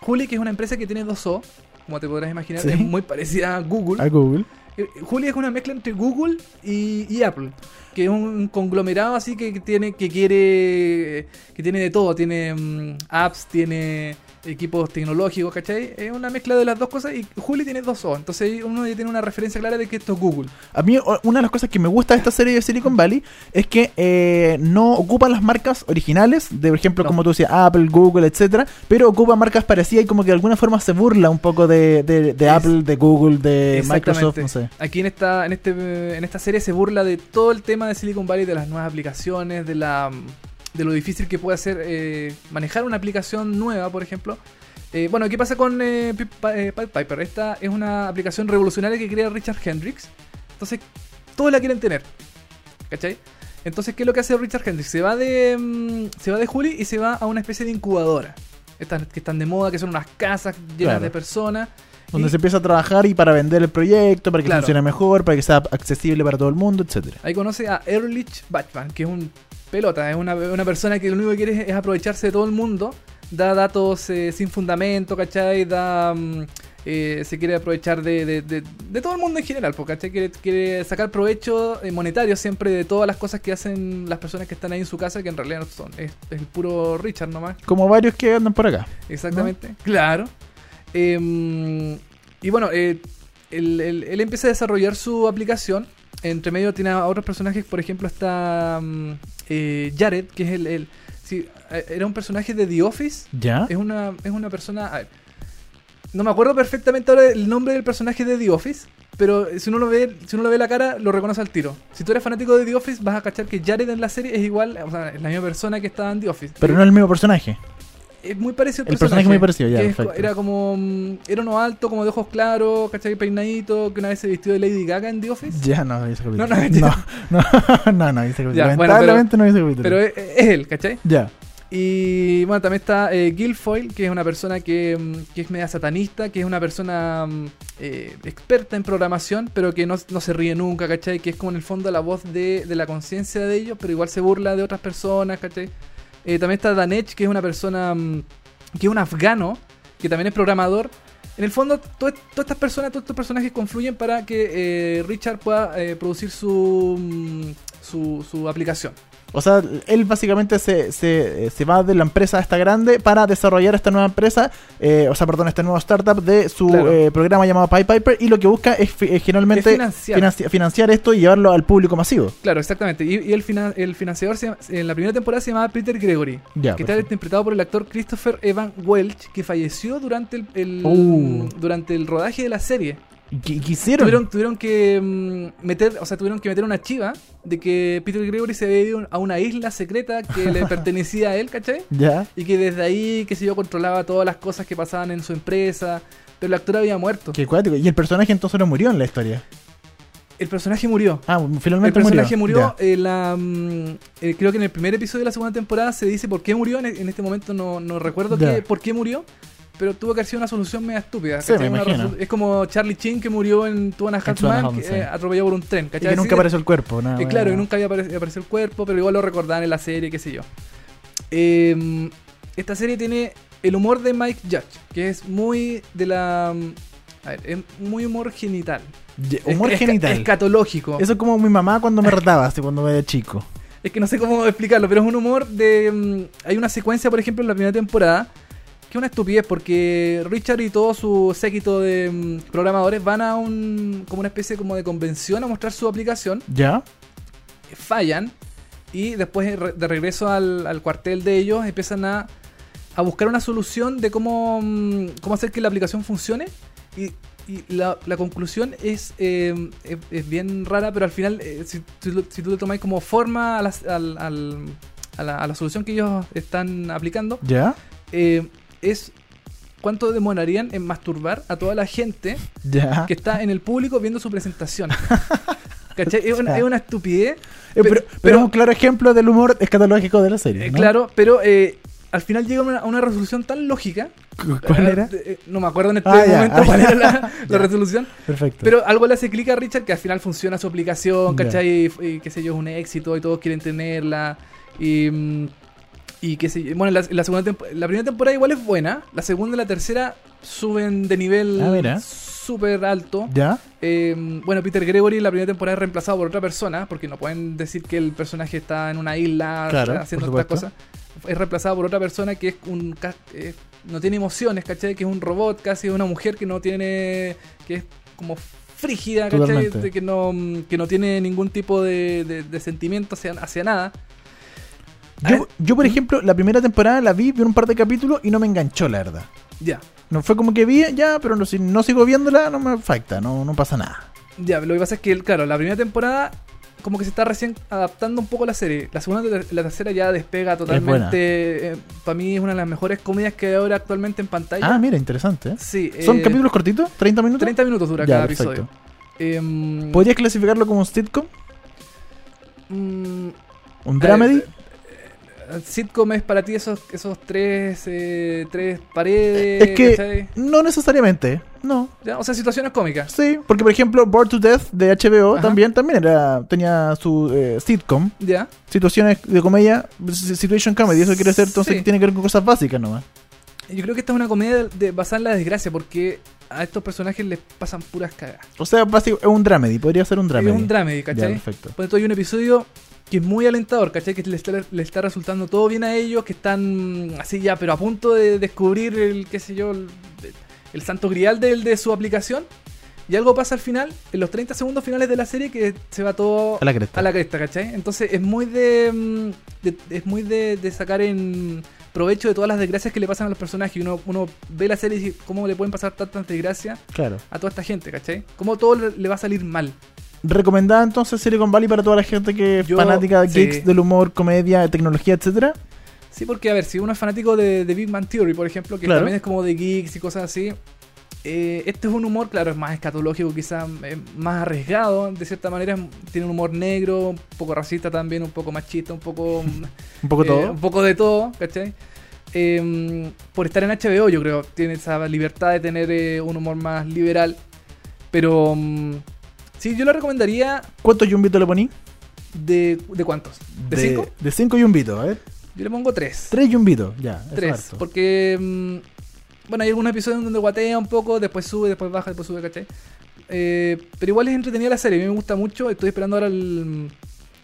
Juli, que es una empresa que tiene dos O, como te podrás imaginar, Sí. es muy parecida a Google. A Google. Eh, Juli es una mezcla entre Google y, y Apple, que es un conglomerado así que, que tiene que quiere que tiene de todo, tiene mm, apps, tiene equipos tecnológicos, ¿cachai? Es una mezcla de las dos cosas y Juli tiene dos O, entonces uno ya tiene una referencia clara de que esto es Google. A mí una de las cosas que me gusta de esta serie de Silicon Valley es que eh, no ocupa las marcas originales, de por ejemplo, No. como tú decías, Apple, Google, etcétera, pero ocupa marcas parecidas y como que de alguna forma se burla un poco de, de- Apple, de Google, de. Microsoft, no sé. Aquí en esta, en este, en esta serie se burla de todo el tema de Silicon Valley, de las nuevas aplicaciones, de la de lo difícil que puede ser eh, manejar una aplicación nueva, por ejemplo. Eh, bueno, ¿qué pasa con eh, eh, Piper? Esta es una aplicación revolucionaria que crea Richard Hendricks. Entonces, todos la quieren tener. ¿Cachai? Entonces, ¿qué es lo que hace Richard Hendricks? Se va de mm, se va de Juli y se va a una especie de incubadora. Estas que están de moda, que son unas casas llenas Claro. de personas. Donde Y- se empieza a trabajar y para vender el proyecto, para que Claro. funcione mejor, para que sea accesible para todo el mundo, etcétera. Ahí conoce a Ehrlich Bachman, que es un pelota, es una, una persona que lo único que quiere es, es aprovecharse de todo el mundo, da datos eh, sin fundamento, ¿cachai? Da, mm, eh, se quiere aprovechar de, de- de- de todo el mundo en general, porque ¿cachai? Quiere, quiere sacar provecho eh, monetario siempre de todas las cosas que hacen las personas que están ahí en su casa, que en realidad no son, es, es el puro Richard nomás. Como varios que andan por acá. Exactamente, claro. Eh, y bueno, eh, él, él- él empieza a desarrollar su aplicación. Entre medio tiene a otros personajes, por ejemplo está mm, eh, Jared, que es el... el- sí, eh, era un personaje de The Office. ¿Ya? Es una, es una persona... a ver, no me acuerdo perfectamente ahora el nombre del personaje de The Office, pero si uno lo ve, si uno lo ve la cara, lo reconoce al tiro. Si tú eres fanático de The Office, vas a cachar que Jared en la serie es igual, o sea, es la misma persona que estaba en The Office. Pero no es el mismo personaje. Es muy parecido al El personaje muy parecido, ya, perfecto. Era como. Era uno alto, como de ojos claros, ¿cachai? Peinadito, que una vez se vistió de Lady Gaga en The Office. Ya no ese capítulo. No, no, no, no, no, no ese capítulo. Ya, bueno, Lamentablemente no ese capítulo. Pero es, es él, ¿cachai? Ya. Y bueno, también está eh, Guilfoyle, que es una persona que, mm, que es media satanista, que es una persona mm, eh, experta en programación, pero que no, no se ríe nunca, ¿cachai? Que es como en el fondo la voz de, de la conciencia de ellos, pero igual se burla de otras personas, ¿cachai? Eh, también está Danech, que es una persona mm, que es un afgano, que también es programador. En el fondo, to- todas estas personas, todos estos personajes confluyen para que eh, Richard pueda eh, producir mm, su, su aplicación. O sea, él básicamente se, se, eh, se va de la empresa esta grande para desarrollar esta nueva empresa, eh, o sea, perdón, este nuevo startup de su Claro. eh, programa llamado Pipe Piper y lo que busca es, generalmente financiar. financi- financiar esto y llevarlo al público masivo. Claro, exactamente. Y, y el, finan- el financiador se llama- en la primera temporada se llamaba Peter Gregory. Ya, que está interpretado por el actor Christopher Evan Welch, que falleció durante el, el- Uh. durante el rodaje de la serie. Y qui- quisieron. Tuvieron, tuvieron que mm, meter, o sea, tuvieron que meter una chiva de que Peter Gregory se había ido a una isla secreta que le pertenecía a él, ¿cachai? Ya. Y que desde ahí, qué sé yo, controlaba todas las cosas que pasaban en su empresa. Pero el actor había muerto. Qué cuático. Y el personaje entonces no murió en la historia. El personaje murió. Ah, El finalmente personaje murió, Ya. en la, mm, eh, creo que en el primer episodio de la segunda temporada se dice por qué murió. En, en este momento no, no recuerdo qué- por qué murió, pero tuvo que haber sido una solución media estúpida. Es como Charlie Chin que murió en Two and a En Half Two and a Men, Half que, Men, eh, atropellado por un tren. Y ¿cachai? que Así nunca apareció el cuerpo. Nada, eh, claro, bueno. que nunca había apare- aparecido el cuerpo, pero igual lo recordaban en la serie, qué sé yo. Eh, esta serie tiene el humor de Mike Judge, que es muy de la... mm, A ver, es muy humor genital. Humor Es- es- genital. Escatológico. Eso es como mi mamá cuando me retaba, así cuando me era chico. Es que no sé cómo explicarlo, pero es un humor de... mm, hay una secuencia, por ejemplo, en la primera temporada, que una estupidez, porque Richard y todo su séquito de mm, programadores van a un... como una especie como de convención a mostrar su aplicación, ¿Ya? fallan, y después de re- de regreso al, al cuartel de ellos empiezan a, a buscar una solución de cómo, mm, cómo hacer que la aplicación funcione, y... y la, la conclusión es, eh, es, es bien rara, pero al final, eh, si, lo- si tú le tomáis como forma a, las- al- al- a la, a la solución que ellos están aplicando, ¿Ya? eh, es cuánto demorarían en masturbar a toda la gente que está en el público viendo su presentación. ¿Cachai? Es una, es una estupidez. Eh, pero, pero es un claro ejemplo del humor escatológico de la serie. eh, ¿no? Claro, pero eh, al final llega a una, resolución tan lógica. Cu- ¿Cuál era? eh, no me acuerdo en este Ah, momento ah, cuál era la, resolución. Perfecto. Pero algo le hace clic a Richard que al final funciona su aplicación. ¿cachai? Y, y qué sé yo, es un éxito y todos quieren tenerla. Y, mm, y sé yo. Bueno, la, la segunda la primera temporada igual es buena. La segunda y la tercera suben de nivel Ah, súper alto. ¿Ya? Eh, bueno, Peter Gregory en la primera temporada es reemplazado por otra persona, porque no pueden decir que el personaje está en una isla Claro, haciendo estas cosas. Es reemplazado por otra persona que es un eh, no tiene emociones, ¿cachai? Que es un robot, casi una mujer que no tiene. que es como frígida, ¿cachai? Que, no, que no tiene ningún tipo de, de- de sentimiento hacia, hacia nada. Yo, yo, por ejemplo, la primera temporada la vi, vi un par de capítulos y no me enganchó, la verdad. Ya. No fue como que vi, ya, pero no, si no sigo viéndola, no me afecta, no, no pasa nada. Ya, lo que pasa es que, claro, la primera temporada como que se está recién adaptando un poco a la serie. La segunda y la tercera ya despega totalmente. para mí es una de las mejores comedias que hay ahora actualmente en pantalla. Ah, mira, interesante. ¿eh? sí. ¿Son eh, capítulos cortitos? ¿30 minutos? 30 minutos dura Ya, cada perfecto. episodio. Em, ¿Podrías clasificarlo como un sitcom? mm, ¿Un dramedy? ver, eh, sitcom es para ti esos, esos tres, eh, tres paredes. es que ¿cachai? no necesariamente, no. Ya, O sea, situaciones cómicas. Sí, porque por ejemplo, Bored to Death de HBO Ajá. también, también era, tenía su eh, sitcom, Ya. situaciones de comedia, si- situation comedy, eso quiere decir entonces Sí. que tiene que ver con cosas básicas nomás. Yo creo que esta es una comedia de, de- basada en la desgracia porque a estos personajes les pasan puras cagas. O sea, básico, es un dramedy, podría ser un dramedy. Es un dramedy, Ya, ¿cachai? perfecto. Por ejemplo, hay un episodio que es muy alentador, ¿cachai? Que le está, le está resultando todo bien a ellos, que están así ya, pero a punto de descubrir el, qué sé yo, el, el santo grial de, de su aplicación. Y algo pasa al final, en los 30 segundos finales de la serie, que se va todo A la cresta. a la cresta, ¿cachai? Entonces es muy de, mm, de- es muy de, de sacar en provecho de todas las desgracias que le pasan a los personajes. Uno, uno ve la serie y dice, ¿cómo le pueden pasar tantas desgracias Claro. a toda esta gente, ¿cachai? ¿Cómo todo le va a salir mal? ¿Recomendada entonces Silicon Valley para toda la gente que es Yo- fanática de sí. geeks, del humor, comedia, tecnología, etcétera? Sí, porque a ver, si uno es fanático de, de Big Man Theory, por ejemplo, que Claro. también es como de geeks y cosas así, eh, este es un humor, claro, es más escatológico, quizás más arriesgado, de cierta manera, tiene un humor negro, un poco racista también, un poco machista, un poco... Un poco eh, todo. Un poco de todo, ¿cachai? Eh, por estar en HBO, yo creo, tiene esa libertad de tener eh, un humor más liberal, pero... mm, sí, yo lo recomendaría ¿Cuántos yumbitos le poní? de... ¿De cuántos? ¿De cinco? De cinco yumbitos, a ver. Yo le pongo tres. Tres yumbitos, ya. Tres, porque mm, bueno, hay algunos episodios donde guatea un poco, después sube, después baja, después sube, ¿cachai? Eh, pero igual es entretenida la serie, a mí me gusta mucho, estoy esperando ahora el,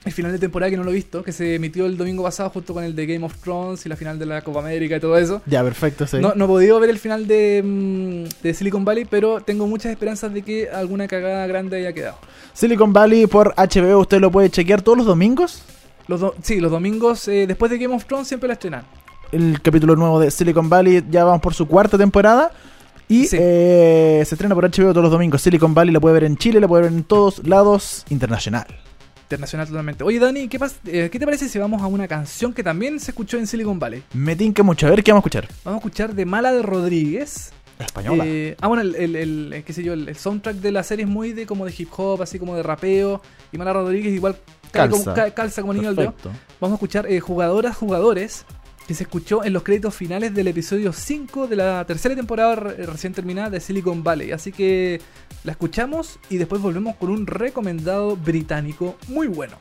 el final de temporada que no lo he visto, que se emitió el domingo pasado junto con el de Game of Thrones y la final de la Copa América y todo eso. Ya, perfecto, sí. No, no he podido ver el final de, mm, de Silicon Valley, pero tengo muchas esperanzas de que alguna cagada grande haya quedado. Silicon Valley por HBO, usted lo puede chequear todos los domingos. Los do- sí, los domingos eh, después de Game of Thrones siempre la estrenan. El capítulo nuevo de Silicon Valley, ya vamos por su cuarta temporada. Y Sí. eh, se estrena por HBO todos los domingos. Silicon Valley la puede ver en Chile, la puede ver en todos lados internacional. Internacional totalmente. Oye, Dani, ¿qué, pas- eh, ¿qué te parece si vamos a una canción que también se escuchó en Silicon Valley? Me tinca mucho. A ver qué vamos a escuchar. Vamos a escuchar de Mala de Rodríguez. Española. Eh, ah, bueno, el, el, el- eh, qué sé yo, el, soundtrack de la serie es muy de como de hip hop, así como de rapeo. Y Mala Rodríguez igual Calza. como, calza como niño al dedo. Vamos a escuchar eh, Jugadoras, Jugadores, que se escuchó en los créditos finales del episodio 5 de la tercera temporada re- recién terminada de Silicon Valley. Así que la escuchamos y después volvemos con un recomendado británico muy bueno.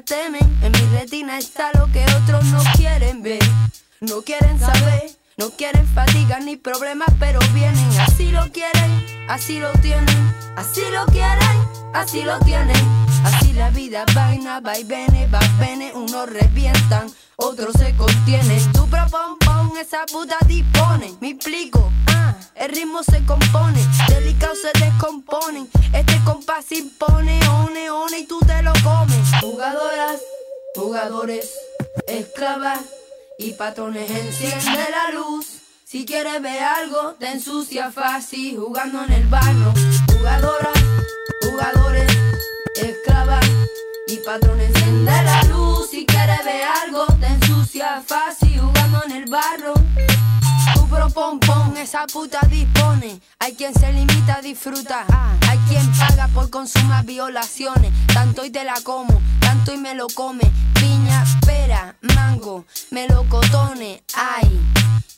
En mi retina está lo que otros no quieren ver. No quieren saber, no quieren fatiga ni problemas, pero vienen. Así lo quieren, así lo tienen. Así lo quieren, así lo tienen. Así la vida vaina, va y viene, va viene. Unos revientan, otros se contienen. Tu propon, pon, esa puta dispone. Me explico, ah, el ritmo se compone. Delicado se descomponen. Este compás impone, one, one y tú te lo comes. Jugadoras, jugadores, esclavas y patrones enciende la luz. Si quieres ver algo, te ensucia fácil jugando en el barro. Jugadoras, jugadores, esclavas y patrones enciende la luz. Si quieres ver algo, te ensucia fácil jugando en el barro. Tu propon, pon, esa puta dispone. Hay quien se limita a disfrutar. Hay quien paga por consumar violaciones. Tanto y te la como, tanto y me lo come. Piña, pera, mango, melocotones. Ay,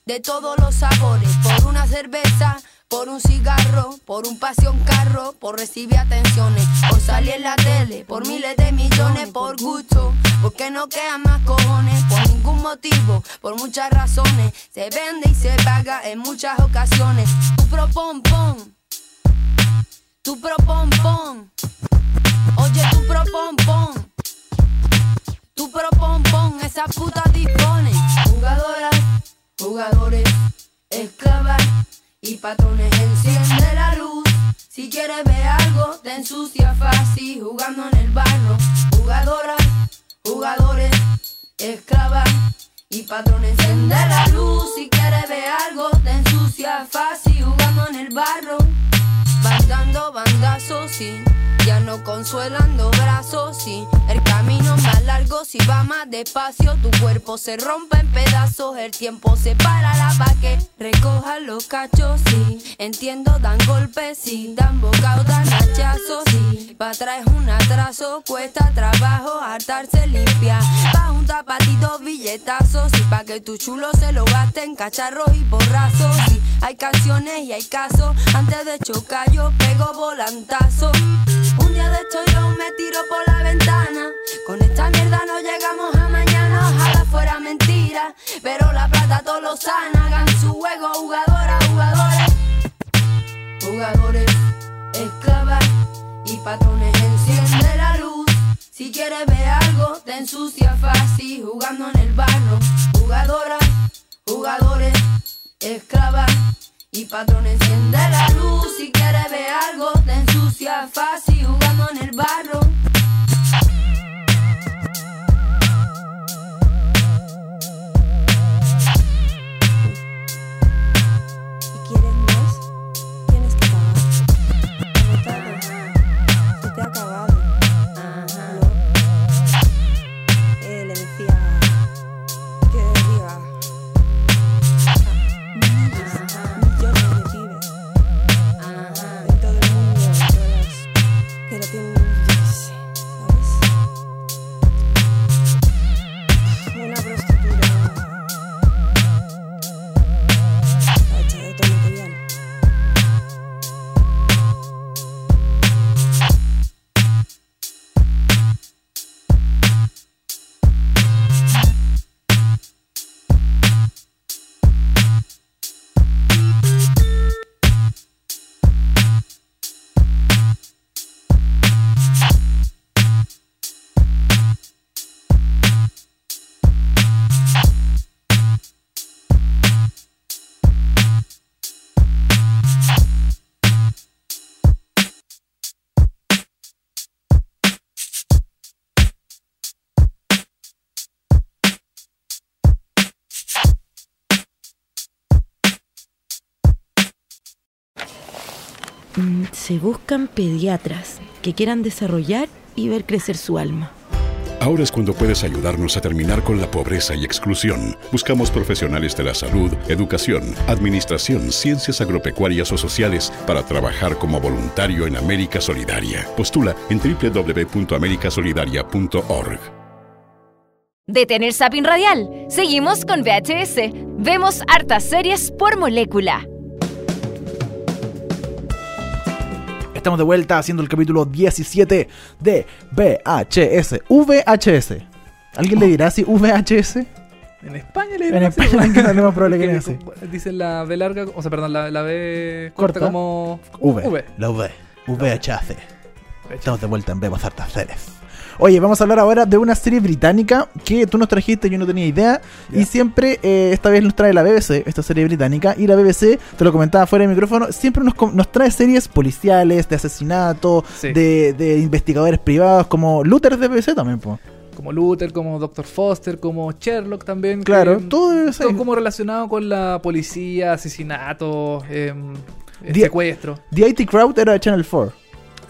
de todos los sabores. Por una cerveza, por un cigarro, por un pasión carro, por recibir atenciones. Por salir en la tele, por miles de millones, por gusto. Porque no quedan más cojones, por ningún motivo, por muchas razones. Se vende y se paga en muchas ocasiones. Tu propon, pon. Tu propon, pon. Oye, tu propon, pon. Tu propon, pon. Esa puta dispone. Jugadoras, jugadores, esclavas y patrones enciende la luz. Si quieres ver algo, te ensucia fácil jugando en el barro. Jugadoras, jugadores, esclavas y patrones enciende la luz. Si quieres ver algo, te ensucia fácil jugando en el barro. Van dando bandazos, sí. Ya no consuelando brazos, sí. El camino más largo, si va más despacio. Tu cuerpo se rompe en pedazos. El tiempo se para la pa' que recoja los cachos, sí. Entiendo, dan golpes, sí. Dan bocados, dan hachazos, sí. Pa' atrás es un atraso. Cuesta trabajo hartarse limpia. Pa' juntar patitos, billetazos. Y pa' que tu chulo se lo gaste en cacharros y borrazos. Sí. Hay canciones y hay casos. Antes de chocar, yo pego volantazo. Un día de esto yo me tiro por la ventana. Con esta mierda no llegamos a mañana. Ojalá fuera mentira. Pero la plata todo lo sana. Hagan su juego, jugadoras, jugadores. Jugadores, esclavas y patrones. Enciende la luz. Si quieres ver algo, te ensucia fácil. Jugando en el barro. Jugadoras, jugadores, esclavas y patrones. Enciende la luz. Si quieres ver algo, te ensucia fácil. Jugando en el barro. Se buscan pediatras que quieran desarrollar y ver crecer su alma. Ahora es cuando puedes ayudarnos a terminar con la pobreza y exclusión. Buscamos profesionales de la salud, educación, administración, ciencias agropecuarias o sociales para trabajar como voluntario en América Solidaria. Postula en www.americasolidaria.org. Detén el zapping radial. Seguimos con VHS. Vemos hartas series por molécula. Estamos de vuelta haciendo el capítulo 17 de VHS. VHS. ¿Alguien le dirá si VHS? En España le En dirán así, España es más probable que así. Dicen la B larga, o sea, perdón, la, la B corta, Corta. como V. La V. VHS. Estamos de vuelta en Hartas Series. Oye, vamos a hablar ahora de una serie británica que tú nos trajiste, yo no tenía idea. Y siempre, eh, esta vez nos trae la BBC, esta serie británica. Y la BBC, te lo comentaba fuera del micrófono, siempre nos, nos trae series policiales, de asesinato, Sí. de, de investigadores privados, como Luther de BBC también, po. como Luther, como Dr. Foster, como Sherlock también. Claro, que, todo debe ser. todo como relacionado con la policía, asesinato, em, eh, secuestro. The IT Crowd era de Channel 4.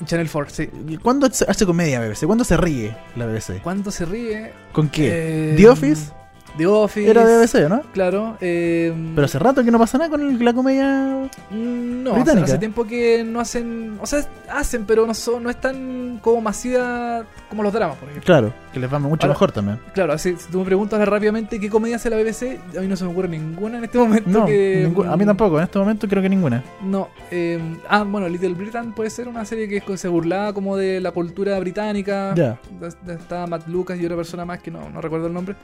Channel 4, sí. ¿Cuándo hace comedia BBC? ¿Cuándo se ríe la BBC? ¿Cuándo se ríe? ¿Con qué? Eh, ¿The Office? The Office. Era de BBC, ¿no? Claro. em, Pero hace rato que no pasa nada con la comedia. Mm, No, Británica. hace, hace tiempo que no hacen, o sea, hacen, pero no son, no es tan como masiva como los dramas, por ejemplo. Claro, que les va mucho Ahora- mejor también. Claro, así, si tú me preguntas rápidamente qué comedia hace la BBC, a mí no se me ocurre ninguna en este momento. No, que, ningú- a mí tampoco, en este momento creo que ninguna. No, eh, ah, bueno, Little Britain puede ser una serie que se burlaba como de la cultura británica. Ya. De- Estaba Matt Lucas y otra persona más que no, no recuerdo el nombre.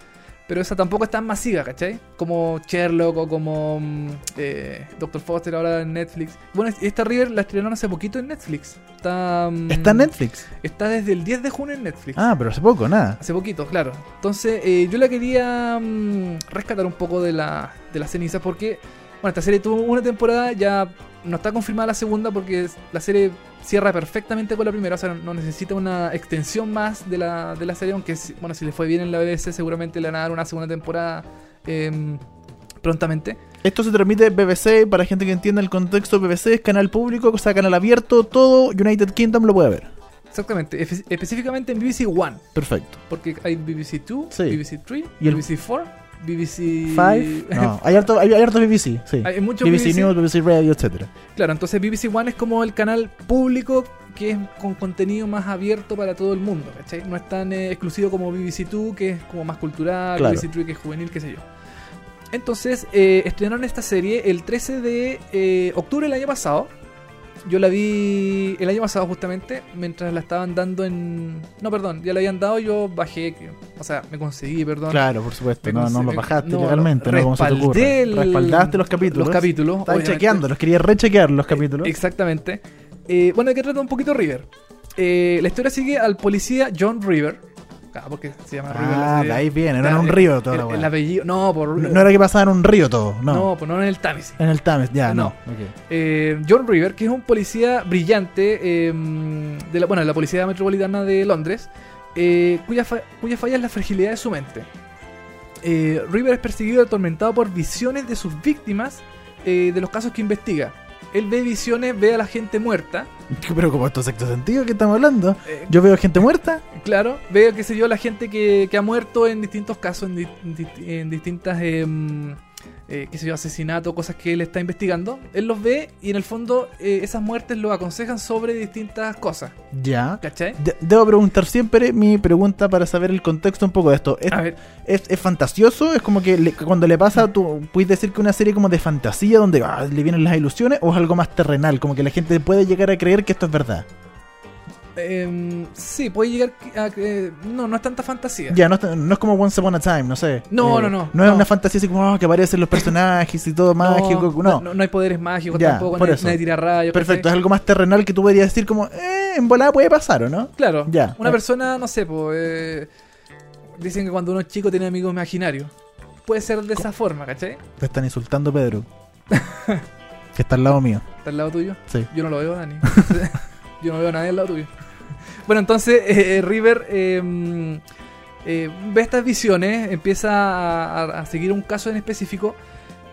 Pero esa tampoco es tan masiva, ¿cachai? Como Sherlock o como mm, eh, Dr. Foster ahora en Netflix. Bueno, esta River la estrenaron hace poquito en Netflix. Está, mm, ¿Está en Netflix? Está desde el 10 de junio en Netflix. Ah, pero hace poco, nada. Hace poquito, claro. Entonces, eh, yo la quería mm, rescatar un poco de la, de las cenizas porque, Bueno, esta serie tuvo una temporada, ya no está confirmada la segunda porque la serie cierra perfectamente con la primera, o sea, no necesita una extensión más de la, de la serie, aunque, bueno, si le fue bien en la BBC seguramente le van a dar una segunda temporada em, prontamente. Esto se transmite en BBC, para gente que entienda el contexto, BBC es canal público, o sea, canal abierto, todo United Kingdom lo puede ver. Exactamente, específicamente en BBC One, Perfecto. porque hay BBC 2, Sí. BBC 3, Y el- BBC 4, BBC... Five, no, hay harto, hay, harto BBC, sí. Hay mucho BBC, BBC. News, BBC Radio, etcétera. Claro, entonces BBC One es como el canal público que es con contenido más abierto para todo el mundo, ¿cachai? No es tan eh, exclusivo como BBC 2, que es como más cultural, Claro. BBC 3 que es juvenil, qué sé yo. Entonces, eh, estrenaron esta serie el 13 de eh, octubre del año pasado. Yo la vi el año pasado justamente, mientras la estaban dando en... No, perdón, ya la habían dado, yo bajé, o sea, me conseguí, perdón. Claro, por supuesto. No, no lo bajaste no, legalmente, ¿no? Como se te ocurre. el- Respaldaste los capítulos. Los capítulos. Estaban chequeándolos, quería rechequear los capítulos. Exactamente. Eh, bueno, ¿de qué trata un poquito River? Eh, la historia sigue al policía John River. Ah, porque se llama River. la Ah, de ahí viene, no en un río toda el, la weá. el apellido. No, por. No, no era que pasaba en un río todo, no. No, pues no en el Támesis. En el Thames, ya, no. Eh, John River, que es un policía brillante eh, de la, bueno, de la Policía Metropolitana de Londres, eh, cuya, fa- cuya falla es la fragilidad de su mente. Eh, River es perseguido y atormentado por visiones de sus víctimas eh, de los casos que investiga. Él ve visiones, ve a la gente muerta. Pero como esto es sexto sentido que estamos hablando. eh, Yo veo gente muerta. Claro, veo, qué sé yo, la gente que, que ha muerto en distintos casos, en, di- en di- en distintas, em, eh, qué sé yo, asesinatos, cosas que él está investigando. Él los ve y en el fondo eh, esas muertes lo aconsejan sobre distintas cosas, Ya. ¿cachai? De- debo preguntar siempre mi pregunta para saber el contexto un poco de esto. ¿Es, A ver, es, es fantasioso? ¿Es como que le- cuando le pasa, tú puedes decir que una serie como de fantasía donde ah, le vienen las ilusiones? ¿O es algo más terrenal? Como que la gente puede llegar a creer que esto es verdad. Em, sí, puede llegar a... eh, no, no es tanta fantasía. Ya, no, es- no es como Once Upon a Time, no sé. No, Eh, no, no, No es no. una fantasía así como ah, que aparecen los personajes y todo mágico. No, no, no hay poderes mágicos Ya, tampoco, por nadie, nadie tira rayos. Perfecto, es algo más terrenal que tú podrías decir como, eh, en volada puede pasar, ¿o no? Claro, Ya. una Eh. persona, no sé, pues... dicen que cuando uno es chico tiene amigos imaginarios. Puede ser de esa forma, ¿cachai? Te están insultando, Pedro. que está al lado mío. ¿Está al lado tuyo? Sí. Yo no lo veo, Dani. Yo no veo a nadie al lado tuyo. Bueno, entonces eh, River eh, eh, ve estas visiones, empieza a, seguir un caso en específico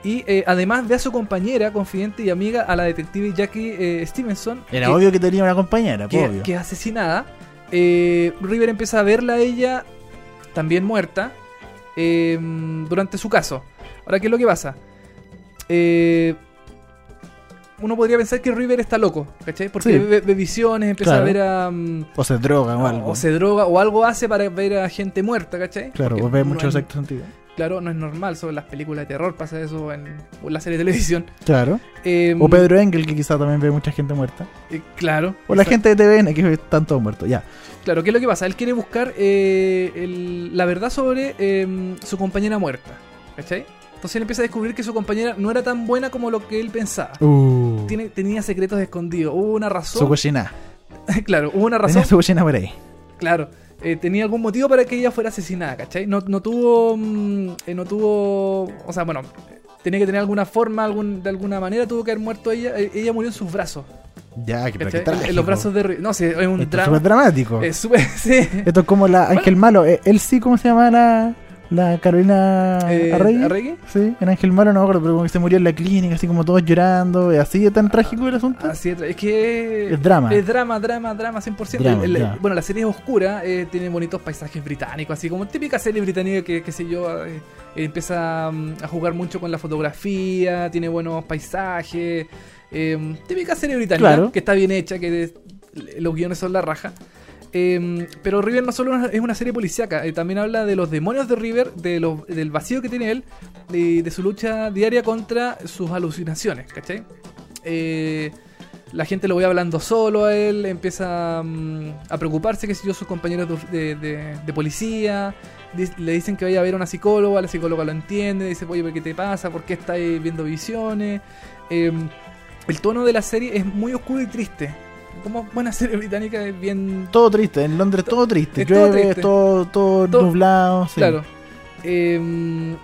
y eh, además ve a su compañera, confidente y amiga, a la detective Jackie Stevenson. Era que- obvio que tenía una compañera, que, obvio. que es asesinada. River empieza a verla a ella también muerta eh, durante su caso. Ahora, ¿qué es lo que pasa? Eh, uno podría pensar que River está loco, ¿cachai? Porque Sí. ve, ve visiones, empieza Claro. a ver a... mm, O se drogan o algo. o se droga o algo hace para ver a gente muerta, ¿cachai? claro, Porque o ve mucho sexto sentido. Claro, no es normal, sobre las películas de terror pasa eso en, la serie de televisión. Claro. Eh, O Pedro Engel, que quizá también ve mucha gente muerta. eh, claro. O la gente de TVN, que están todos muertos. Ya. Claro, ¿qué es lo que pasa? Él quiere buscar eh, el- la verdad sobre eh, su compañera muerta. ¿Cachai? Entonces él empieza a descubrir que su compañera no era tan buena como lo que él pensaba. Uh. Tiene, tenía secretos escondidos. Hubo una Su razón. cochina. claro, hubo una razón. Tenía su cochina por ahí. Claro. eh, tenía algún motivo para que ella fuera asesinada, ¿cachai? No, no tuvo. mm, eh, no tuvo. O sea, bueno. Tenía que tener alguna forma, algún, de alguna manera tuvo que haber muerto ella. eh, Ella murió en sus brazos. Ya, que pero ¿cachai? En- los brazos de. No sé, es un Esto es drama. súper dramático. Es súper. sí. Esto es como la Ángel Malo. Él sí, ¿cómo se llama la, la Carolina Eh, Arregui? ¿Arregui? Sí, en Ángel Malo no me acuerdo, pero como que se murió en la clínica, así como todos llorando. ¿Es así de tan trágico el asunto? Así es, es que Es drama. Es drama, drama, drama 100%. Drama, El- el- bueno, la serie es oscura, eh, tiene bonitos paisajes británicos, así como típica serie británica que, qué sé yo, eh, empieza mm, a jugar mucho con la fotografía, tiene buenos paisajes. eh, típica serie británica Claro. que está bien hecha, que es- los guiones son la raja. Eh, pero River no solo es una serie policíaca, eh, también habla de los demonios de River, de los- del vacío que tiene él, de, de su lucha diaria contra sus alucinaciones, ¿cachai? Eh, la gente lo voy hablando solo a él, empieza mm, a preocuparse, que si yo, sus compañeros de, policía, le dicen que vaya a ver a una psicóloga, la psicóloga lo entiende, dice, oye, ¿pero ¿qué te pasa? ¿Por qué estás viendo visiones? Eh, el tono de la serie es muy oscuro y triste. Como buena serie británica es bien... Todo triste, en Londres todo triste. Es todo triste. todo, todo, Todo- nublado. sí. Claro. Eh,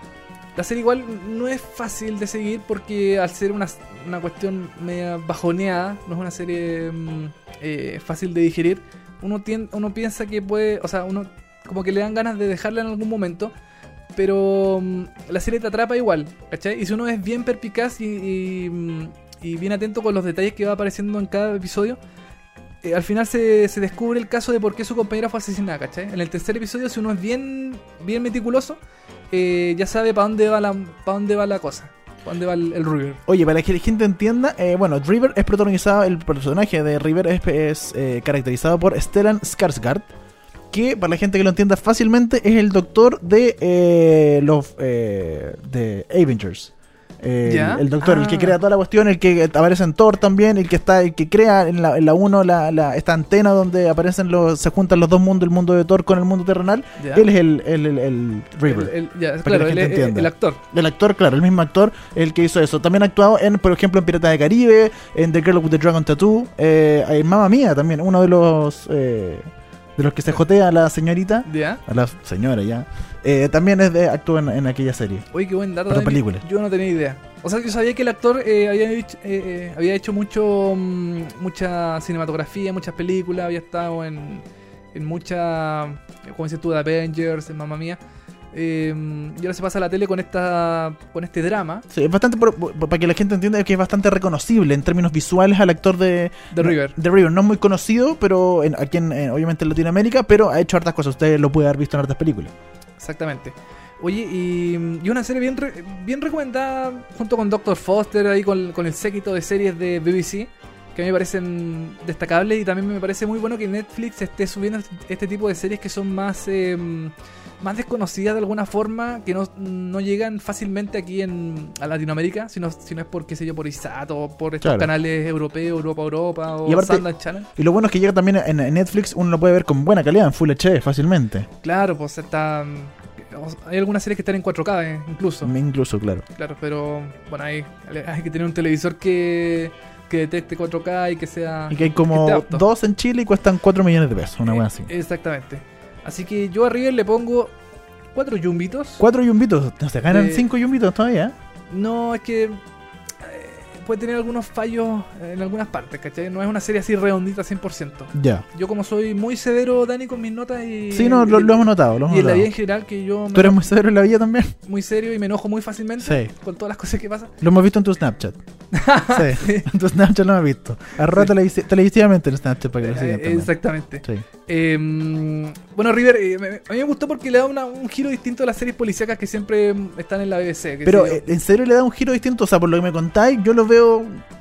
La serie igual no es fácil de seguir porque al ser una, una cuestión media bajoneada, no es una serie mm, eh, fácil de digerir, uno, tien- uno piensa que puede, o sea, uno como que le dan ganas de dejarla en algún momento, pero mm, la serie te atrapa igual, ¿cachai? Y si uno es bien perpicaz y, y, mm, y bien atento con los detalles que va apareciendo en cada episodio, eh, al final se, se descubre el caso de por qué su compañera fue asesinada, ¿cachai? En el tercer episodio, si uno es bien, bien meticuloso, eh, ya sabe para dónde va la para dónde va la cosa, para dónde va el, River. Oye, para que la gente entienda, eh, bueno, River es protagonizado, el personaje de River es, es, caracterizado por Stellan Skarsgård, que para la gente que lo entienda fácilmente es el doctor de los de Avengers. Eh, ¿Ya? el, doctor, el que Ah. crea toda la cuestión, el que aparece en Thor también, el que está, el que crea en la, en la 1 la, la- esta antena donde aparecen los, se juntan los dos mundos, el mundo de Thor con el mundo terrenal. ¿Ya? Él es el, el, el- el River. Ya, claro, el actor. El actor, claro, el mismo actor, el que hizo eso. También ha actuado en, por ejemplo, en Piratas de Caribe, en The Girl with the Dragon Tattoo, eh, en Mamma Mía también, uno de los eh, de los que se jotea a la señorita, ¿Ya? a la señora ya. Eh, también es de actuó en, en aquella serie. Oye, qué buen dato. Para Dani. películas. Yo no tenía idea. O sea, yo sabía que el actor eh, había, hecho, eh, eh, había hecho mucho mm, mucha cinematografía, muchas películas, había estado en, en mucha, como dices tú, de Avengers, en Mamma Mía. Eh, y ahora se pasa a la tele con esta con este drama Sí, es bastante, para que la gente entienda que es bastante reconocible en términos visuales al actor de, de River. de River. No es muy conocido, pero en- aquí en, en- obviamente en Latinoamérica, pero ha hecho hartas cosas. Usted lo puede haber visto en hartas películas. Exactamente. Oye, y, y una serie bien, re- bien recomendada junto con Doctor Foster, ahí con, con el séquito de series de BBC, que a mí me parecen destacables y también me parece muy bueno que Netflix esté subiendo este tipo de series que son más, eh, más desconocidas de alguna forma, que no, no llegan fácilmente aquí en, a Latinoamérica, sino, sino es por, qué sé yo, por ISAT o por estos Claro. canales europeos, Europa Europa o Y aparte- Sundance Channel. Y lo bueno es que llega también en, en Netflix, uno lo puede ver con buena calidad, en Full HD, fácilmente. Claro, pues está... Hay algunas series que están en 4K eh, incluso. Incluso, claro. Claro, pero bueno, hay, hay que tener un televisor que, que detecte 4K y que sea. Y que hay como dos en Chile y cuestan 4 millones de pesos, una Eh, buena así. Exactamente. Así que yo a River le pongo cuatro yumbitos. Cuatro yumbitos, no se ganan de- cinco yumbitos todavía. ¿eh? No, es que eh, puede tener algunos fallos en algunas partes, ¿cachai? No es una serie así redondita 100%. Ya. Yo como soy muy severo, Dani, con mis notas y... Sí, no, lo, hemos notado, lo hemos Y en la vida en general que yo me ¿Tú eres muy severo en la vida también? muy serio y me enojo muy fácilmente Sí. con todas las cosas que pasan. Lo hemos visto en tu Snapchat. sí, en tu Snapchat lo hemos visto. Arroba televisi- televisivamente en Snapchat para que lo sigan exactamente. Sí. Eh, bueno, River, eh, me- a mí me gustó porque le da una- un giro distinto a las series policíacas que siempre están en la BBC. que Pero eh, en serio le da un giro distinto, o sea, por lo que me contáis, yo lo veo,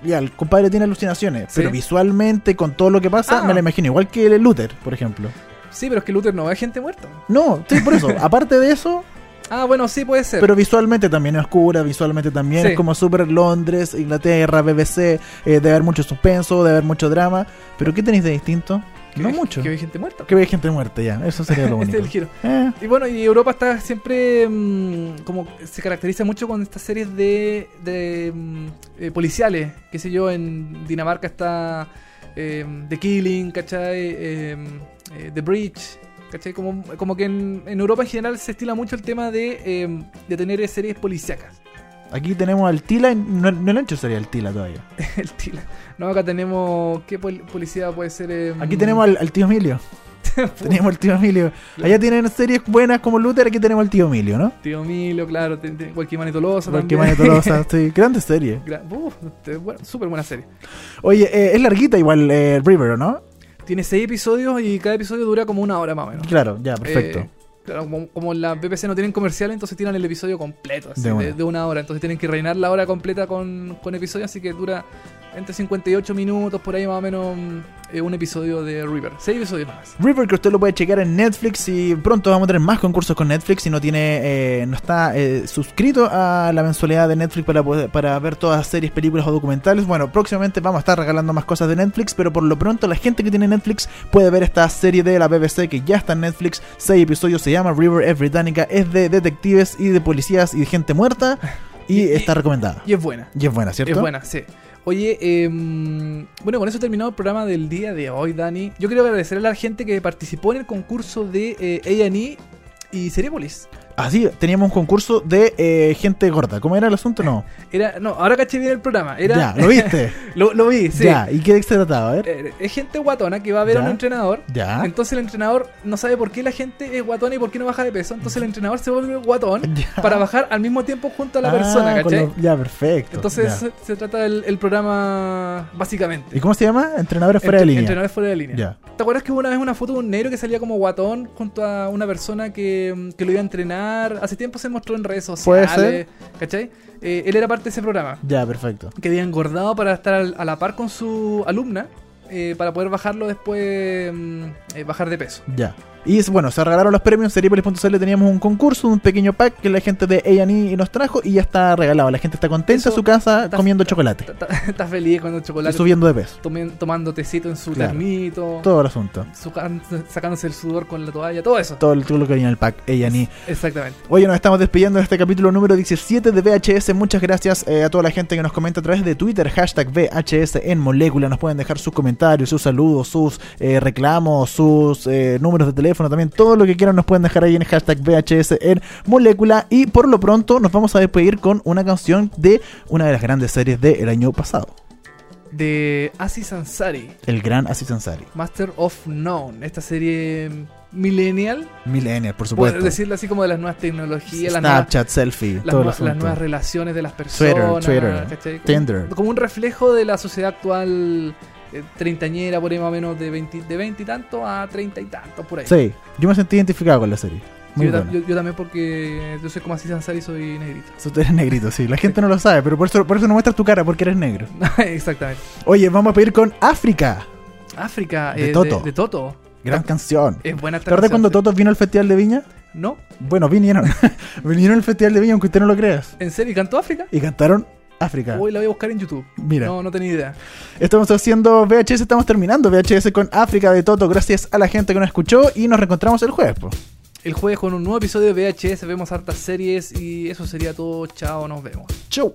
ya, el compadre tiene alucinaciones, Sí. pero visualmente, con todo lo que pasa, Ah. me lo imagino, igual que el Luther, por ejemplo. sí, pero es que Luther no ve gente muerta. No, sí, por eso, aparte de eso, Ah, bueno, sí, puede ser. pero visualmente también es oscura, visualmente también Sí. es como super Londres, Inglaterra, BBC, eh, debe haber mucho suspenso, debe haber mucho drama, pero ¿qué tenéis de distinto? Que No ve- mucho. Que ve gente muerta. Que ve gente muerta ya, eso sería lo único. es el giro. Eh, Y bueno, y Europa está siempre mm, como se caracteriza mucho con estas series de, de mm, eh, policiales. Qué sé yo, en Dinamarca está eh, The Killing, ¿cachai? Eh, eh, The Bridge, ¿cachai? Como, como que en, en Europa en general se estila mucho el tema de, eh, de tener series policíacas. Aquí tenemos al Tila, no, no lo han hecho sería el Tila todavía. el tila. No, acá tenemos. ¿Qué pol- policía puede ser? Eh, Aquí tenemos al, al tío Emilio. Teníamos al tío Emilio. Allá tienen series buenas como Luther, aquí tenemos al tío Emilio, ¿no? Tío Milo, claro. Cualquier manito Tolosa Porque también. Tolosa, sí, grandes series. Gra- bueno, súper buena serie. Oye, eh, es larguita igual eh, River, ¿o ¿no? Tiene seis episodios y cada episodio dura como una hora más o menos. Claro, ya, perfecto. Eh, claro, como, como en la BBC no tienen comercial, entonces tiran el episodio completo, así, De de, una. de una hora. Entonces tienen que reinar la hora completa con, con episodios, así que dura entre 58 minutos, por ahí más o menos, mm, eh, un episodio de River. Seis episodios más. River que usted lo puede checar en Netflix y pronto vamos a tener más concursos con Netflix si no tiene eh, no está eh, suscrito a la mensualidad de Netflix para poder- para ver todas las series, películas o documentales. Bueno, próximamente vamos a estar regalando más cosas de Netflix, pero por lo pronto la gente que tiene Netflix puede ver esta serie de la BBC que ya está en Netflix, seis episodios, se llama River, es británica, es de detectives y de policías y de gente muerta y, Y- y- está recomendada. Y es buena. Y es buena, ¿cierto? Es buena, sí. Oye, em, bueno, con eso terminado el programa del día de hoy, Dani. Yo quiero agradecerle a la gente que participó en el concurso de eh, A&E y Seriepolis. Así, teníamos un concurso de eh, gente gorda. ¿Cómo era el asunto? No. Era, no, ahora caché bien el programa. Era, Ya, ¿lo viste? lo, lo vi, sí. Ya, ¿y qué se trataba? A ver. Eh, Es gente guatona que va a ver a un entrenador. Ya. Entonces el entrenador no sabe por qué la gente es guatona y por qué no baja de peso. Entonces el entrenador se vuelve guatón Ya. para bajar al mismo tiempo junto a la Ah, persona, ¿cachai? lo- Ya, perfecto. Entonces se, se trata el, el programa básicamente. ¿Y cómo se llama? Entrenadores fuera de línea. Entrenadores fuera de línea. Ya. ¿Te acuerdas que hubo una vez una foto de un negro que salía como guatón junto a una persona que, que lo iba a entrenar? Hace tiempo se mostró en redes Puede sociales. ¿Cachai? Eh, él era parte de ese programa. Ya, perfecto. Que había engordado para estar al- a la par con su alumna. Eh, para poder bajarlo después. mm, eh, bajar de peso. Ya. Y bueno, se regalaron los premios. Seriepolis.cl teníamos un concurso, un pequeño pack que la gente de A&E nos trajo y ya está regalado. La gente está contenta en su casa está- comiendo está- chocolate Está, está- feliz cuando el y chocolate. subiendo de peso. tomen- tomando tecito en su Claro. termito. Todo el asunto. sacándose el sudor con la toalla. Todo eso. Todo, el- todo lo que venía en el pack A&E. Exactamente. Oye, nos estamos despidiendo de este capítulo número 17 de VHS. Muchas gracias eh, a toda la gente que nos comenta a través de Twitter, hashtag VHS en molécula. Nos pueden dejar sus comentarios, sus saludos, sus eh, reclamos, sus eh, números de teléfono también. Todo lo que quieran nos pueden dejar ahí en hashtag VHS en molécula. Y por lo pronto nos vamos a despedir con una canción de una de las grandes series del año pasado. De Aziz Ansari. El gran Aziz Ansari. Master of None, esta serie millennial, Millennial, por supuesto. decirlo así como de las nuevas tecnologías, las, nuevas, Snapchat, selfie, las, todo el nue- las nuevas relaciones de las personas, Twitter, Twitter, Tinder. como un reflejo de la sociedad actual treintañera, por ahí más o menos de 20, de 20 y tanto a 30 y tanto, por ahí. Sí, yo me sentí identificado con la serie. Muy yo, también porque yo soy como Aziz Ansari y soy negrito. Eso tú eres negrito, sí. La gente no lo sabe, pero por eso, por eso no muestras tu cara, porque eres negro. Exactamente. Oye, vamos a pedir con África. África, De eh, Toto. De, de Toto. Gran canción. Es buena ¿Te acuerdas cuando Toto vino al Festival de Viña? No, Bueno, vinieron. vinieron al Festival de Viña, aunque usted no lo creas. ¿en serio? ¿Y cantó África? Y cantaron África. Hoy la voy a buscar en YouTube. Mira. No, no tenía idea. Estamos haciendo VHS, estamos terminando VHS con África de Toto. Gracias a la gente que nos escuchó y nos reencontramos el jueves. po. El jueves con un nuevo episodio de VHS, vemos hartas series y eso sería todo. Chao, nos vemos. Chau.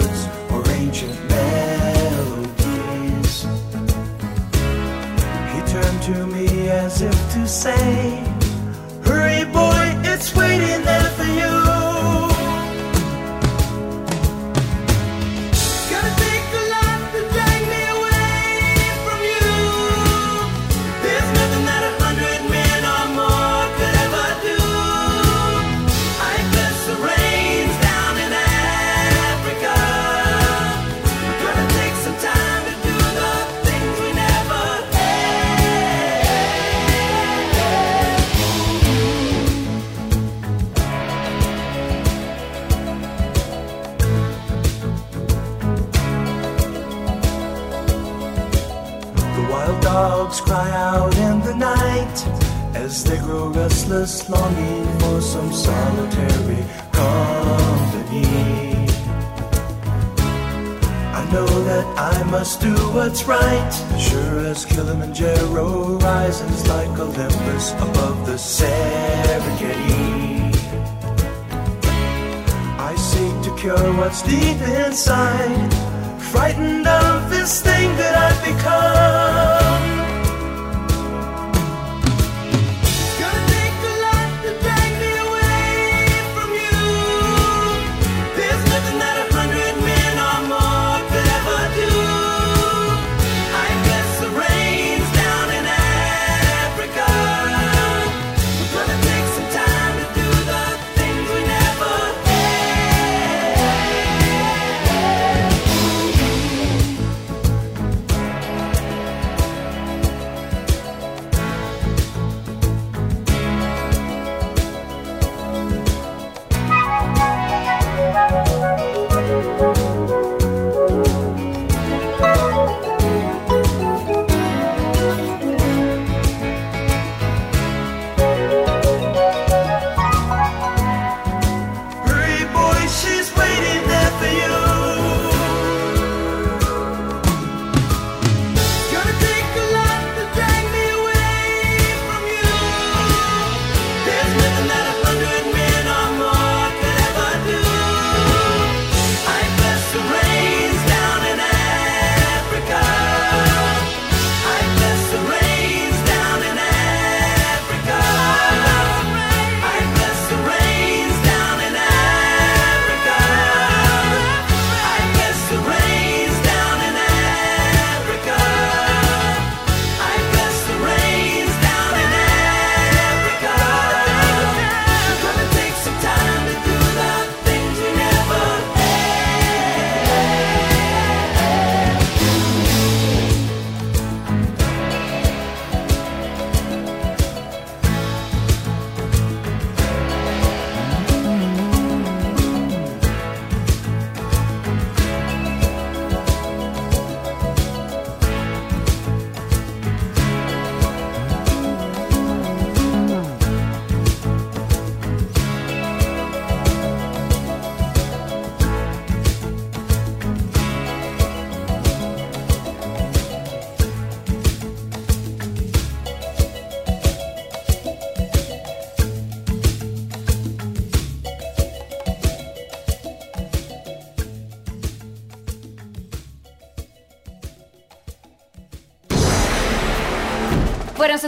or ancient melodies. He turned to me as if to say, Hurry, boy, Rises like Olympus above the Serengeti. I seek to cure what's deep inside, frightened of this thing that I've become.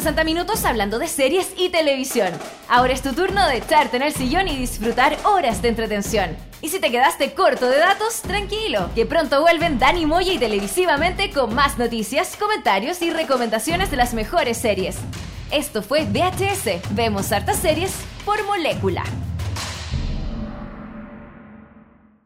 60 minutos hablando de series y televisión. Ahora es tu turno de echarte en el sillón y disfrutar horas de entretención. Y si te quedaste corto de datos, tranquilo, que pronto vuelven Dani Moya y televisivamente con más noticias, comentarios y recomendaciones de las mejores series. Esto fue VHS. Vemos hartas series por molécula.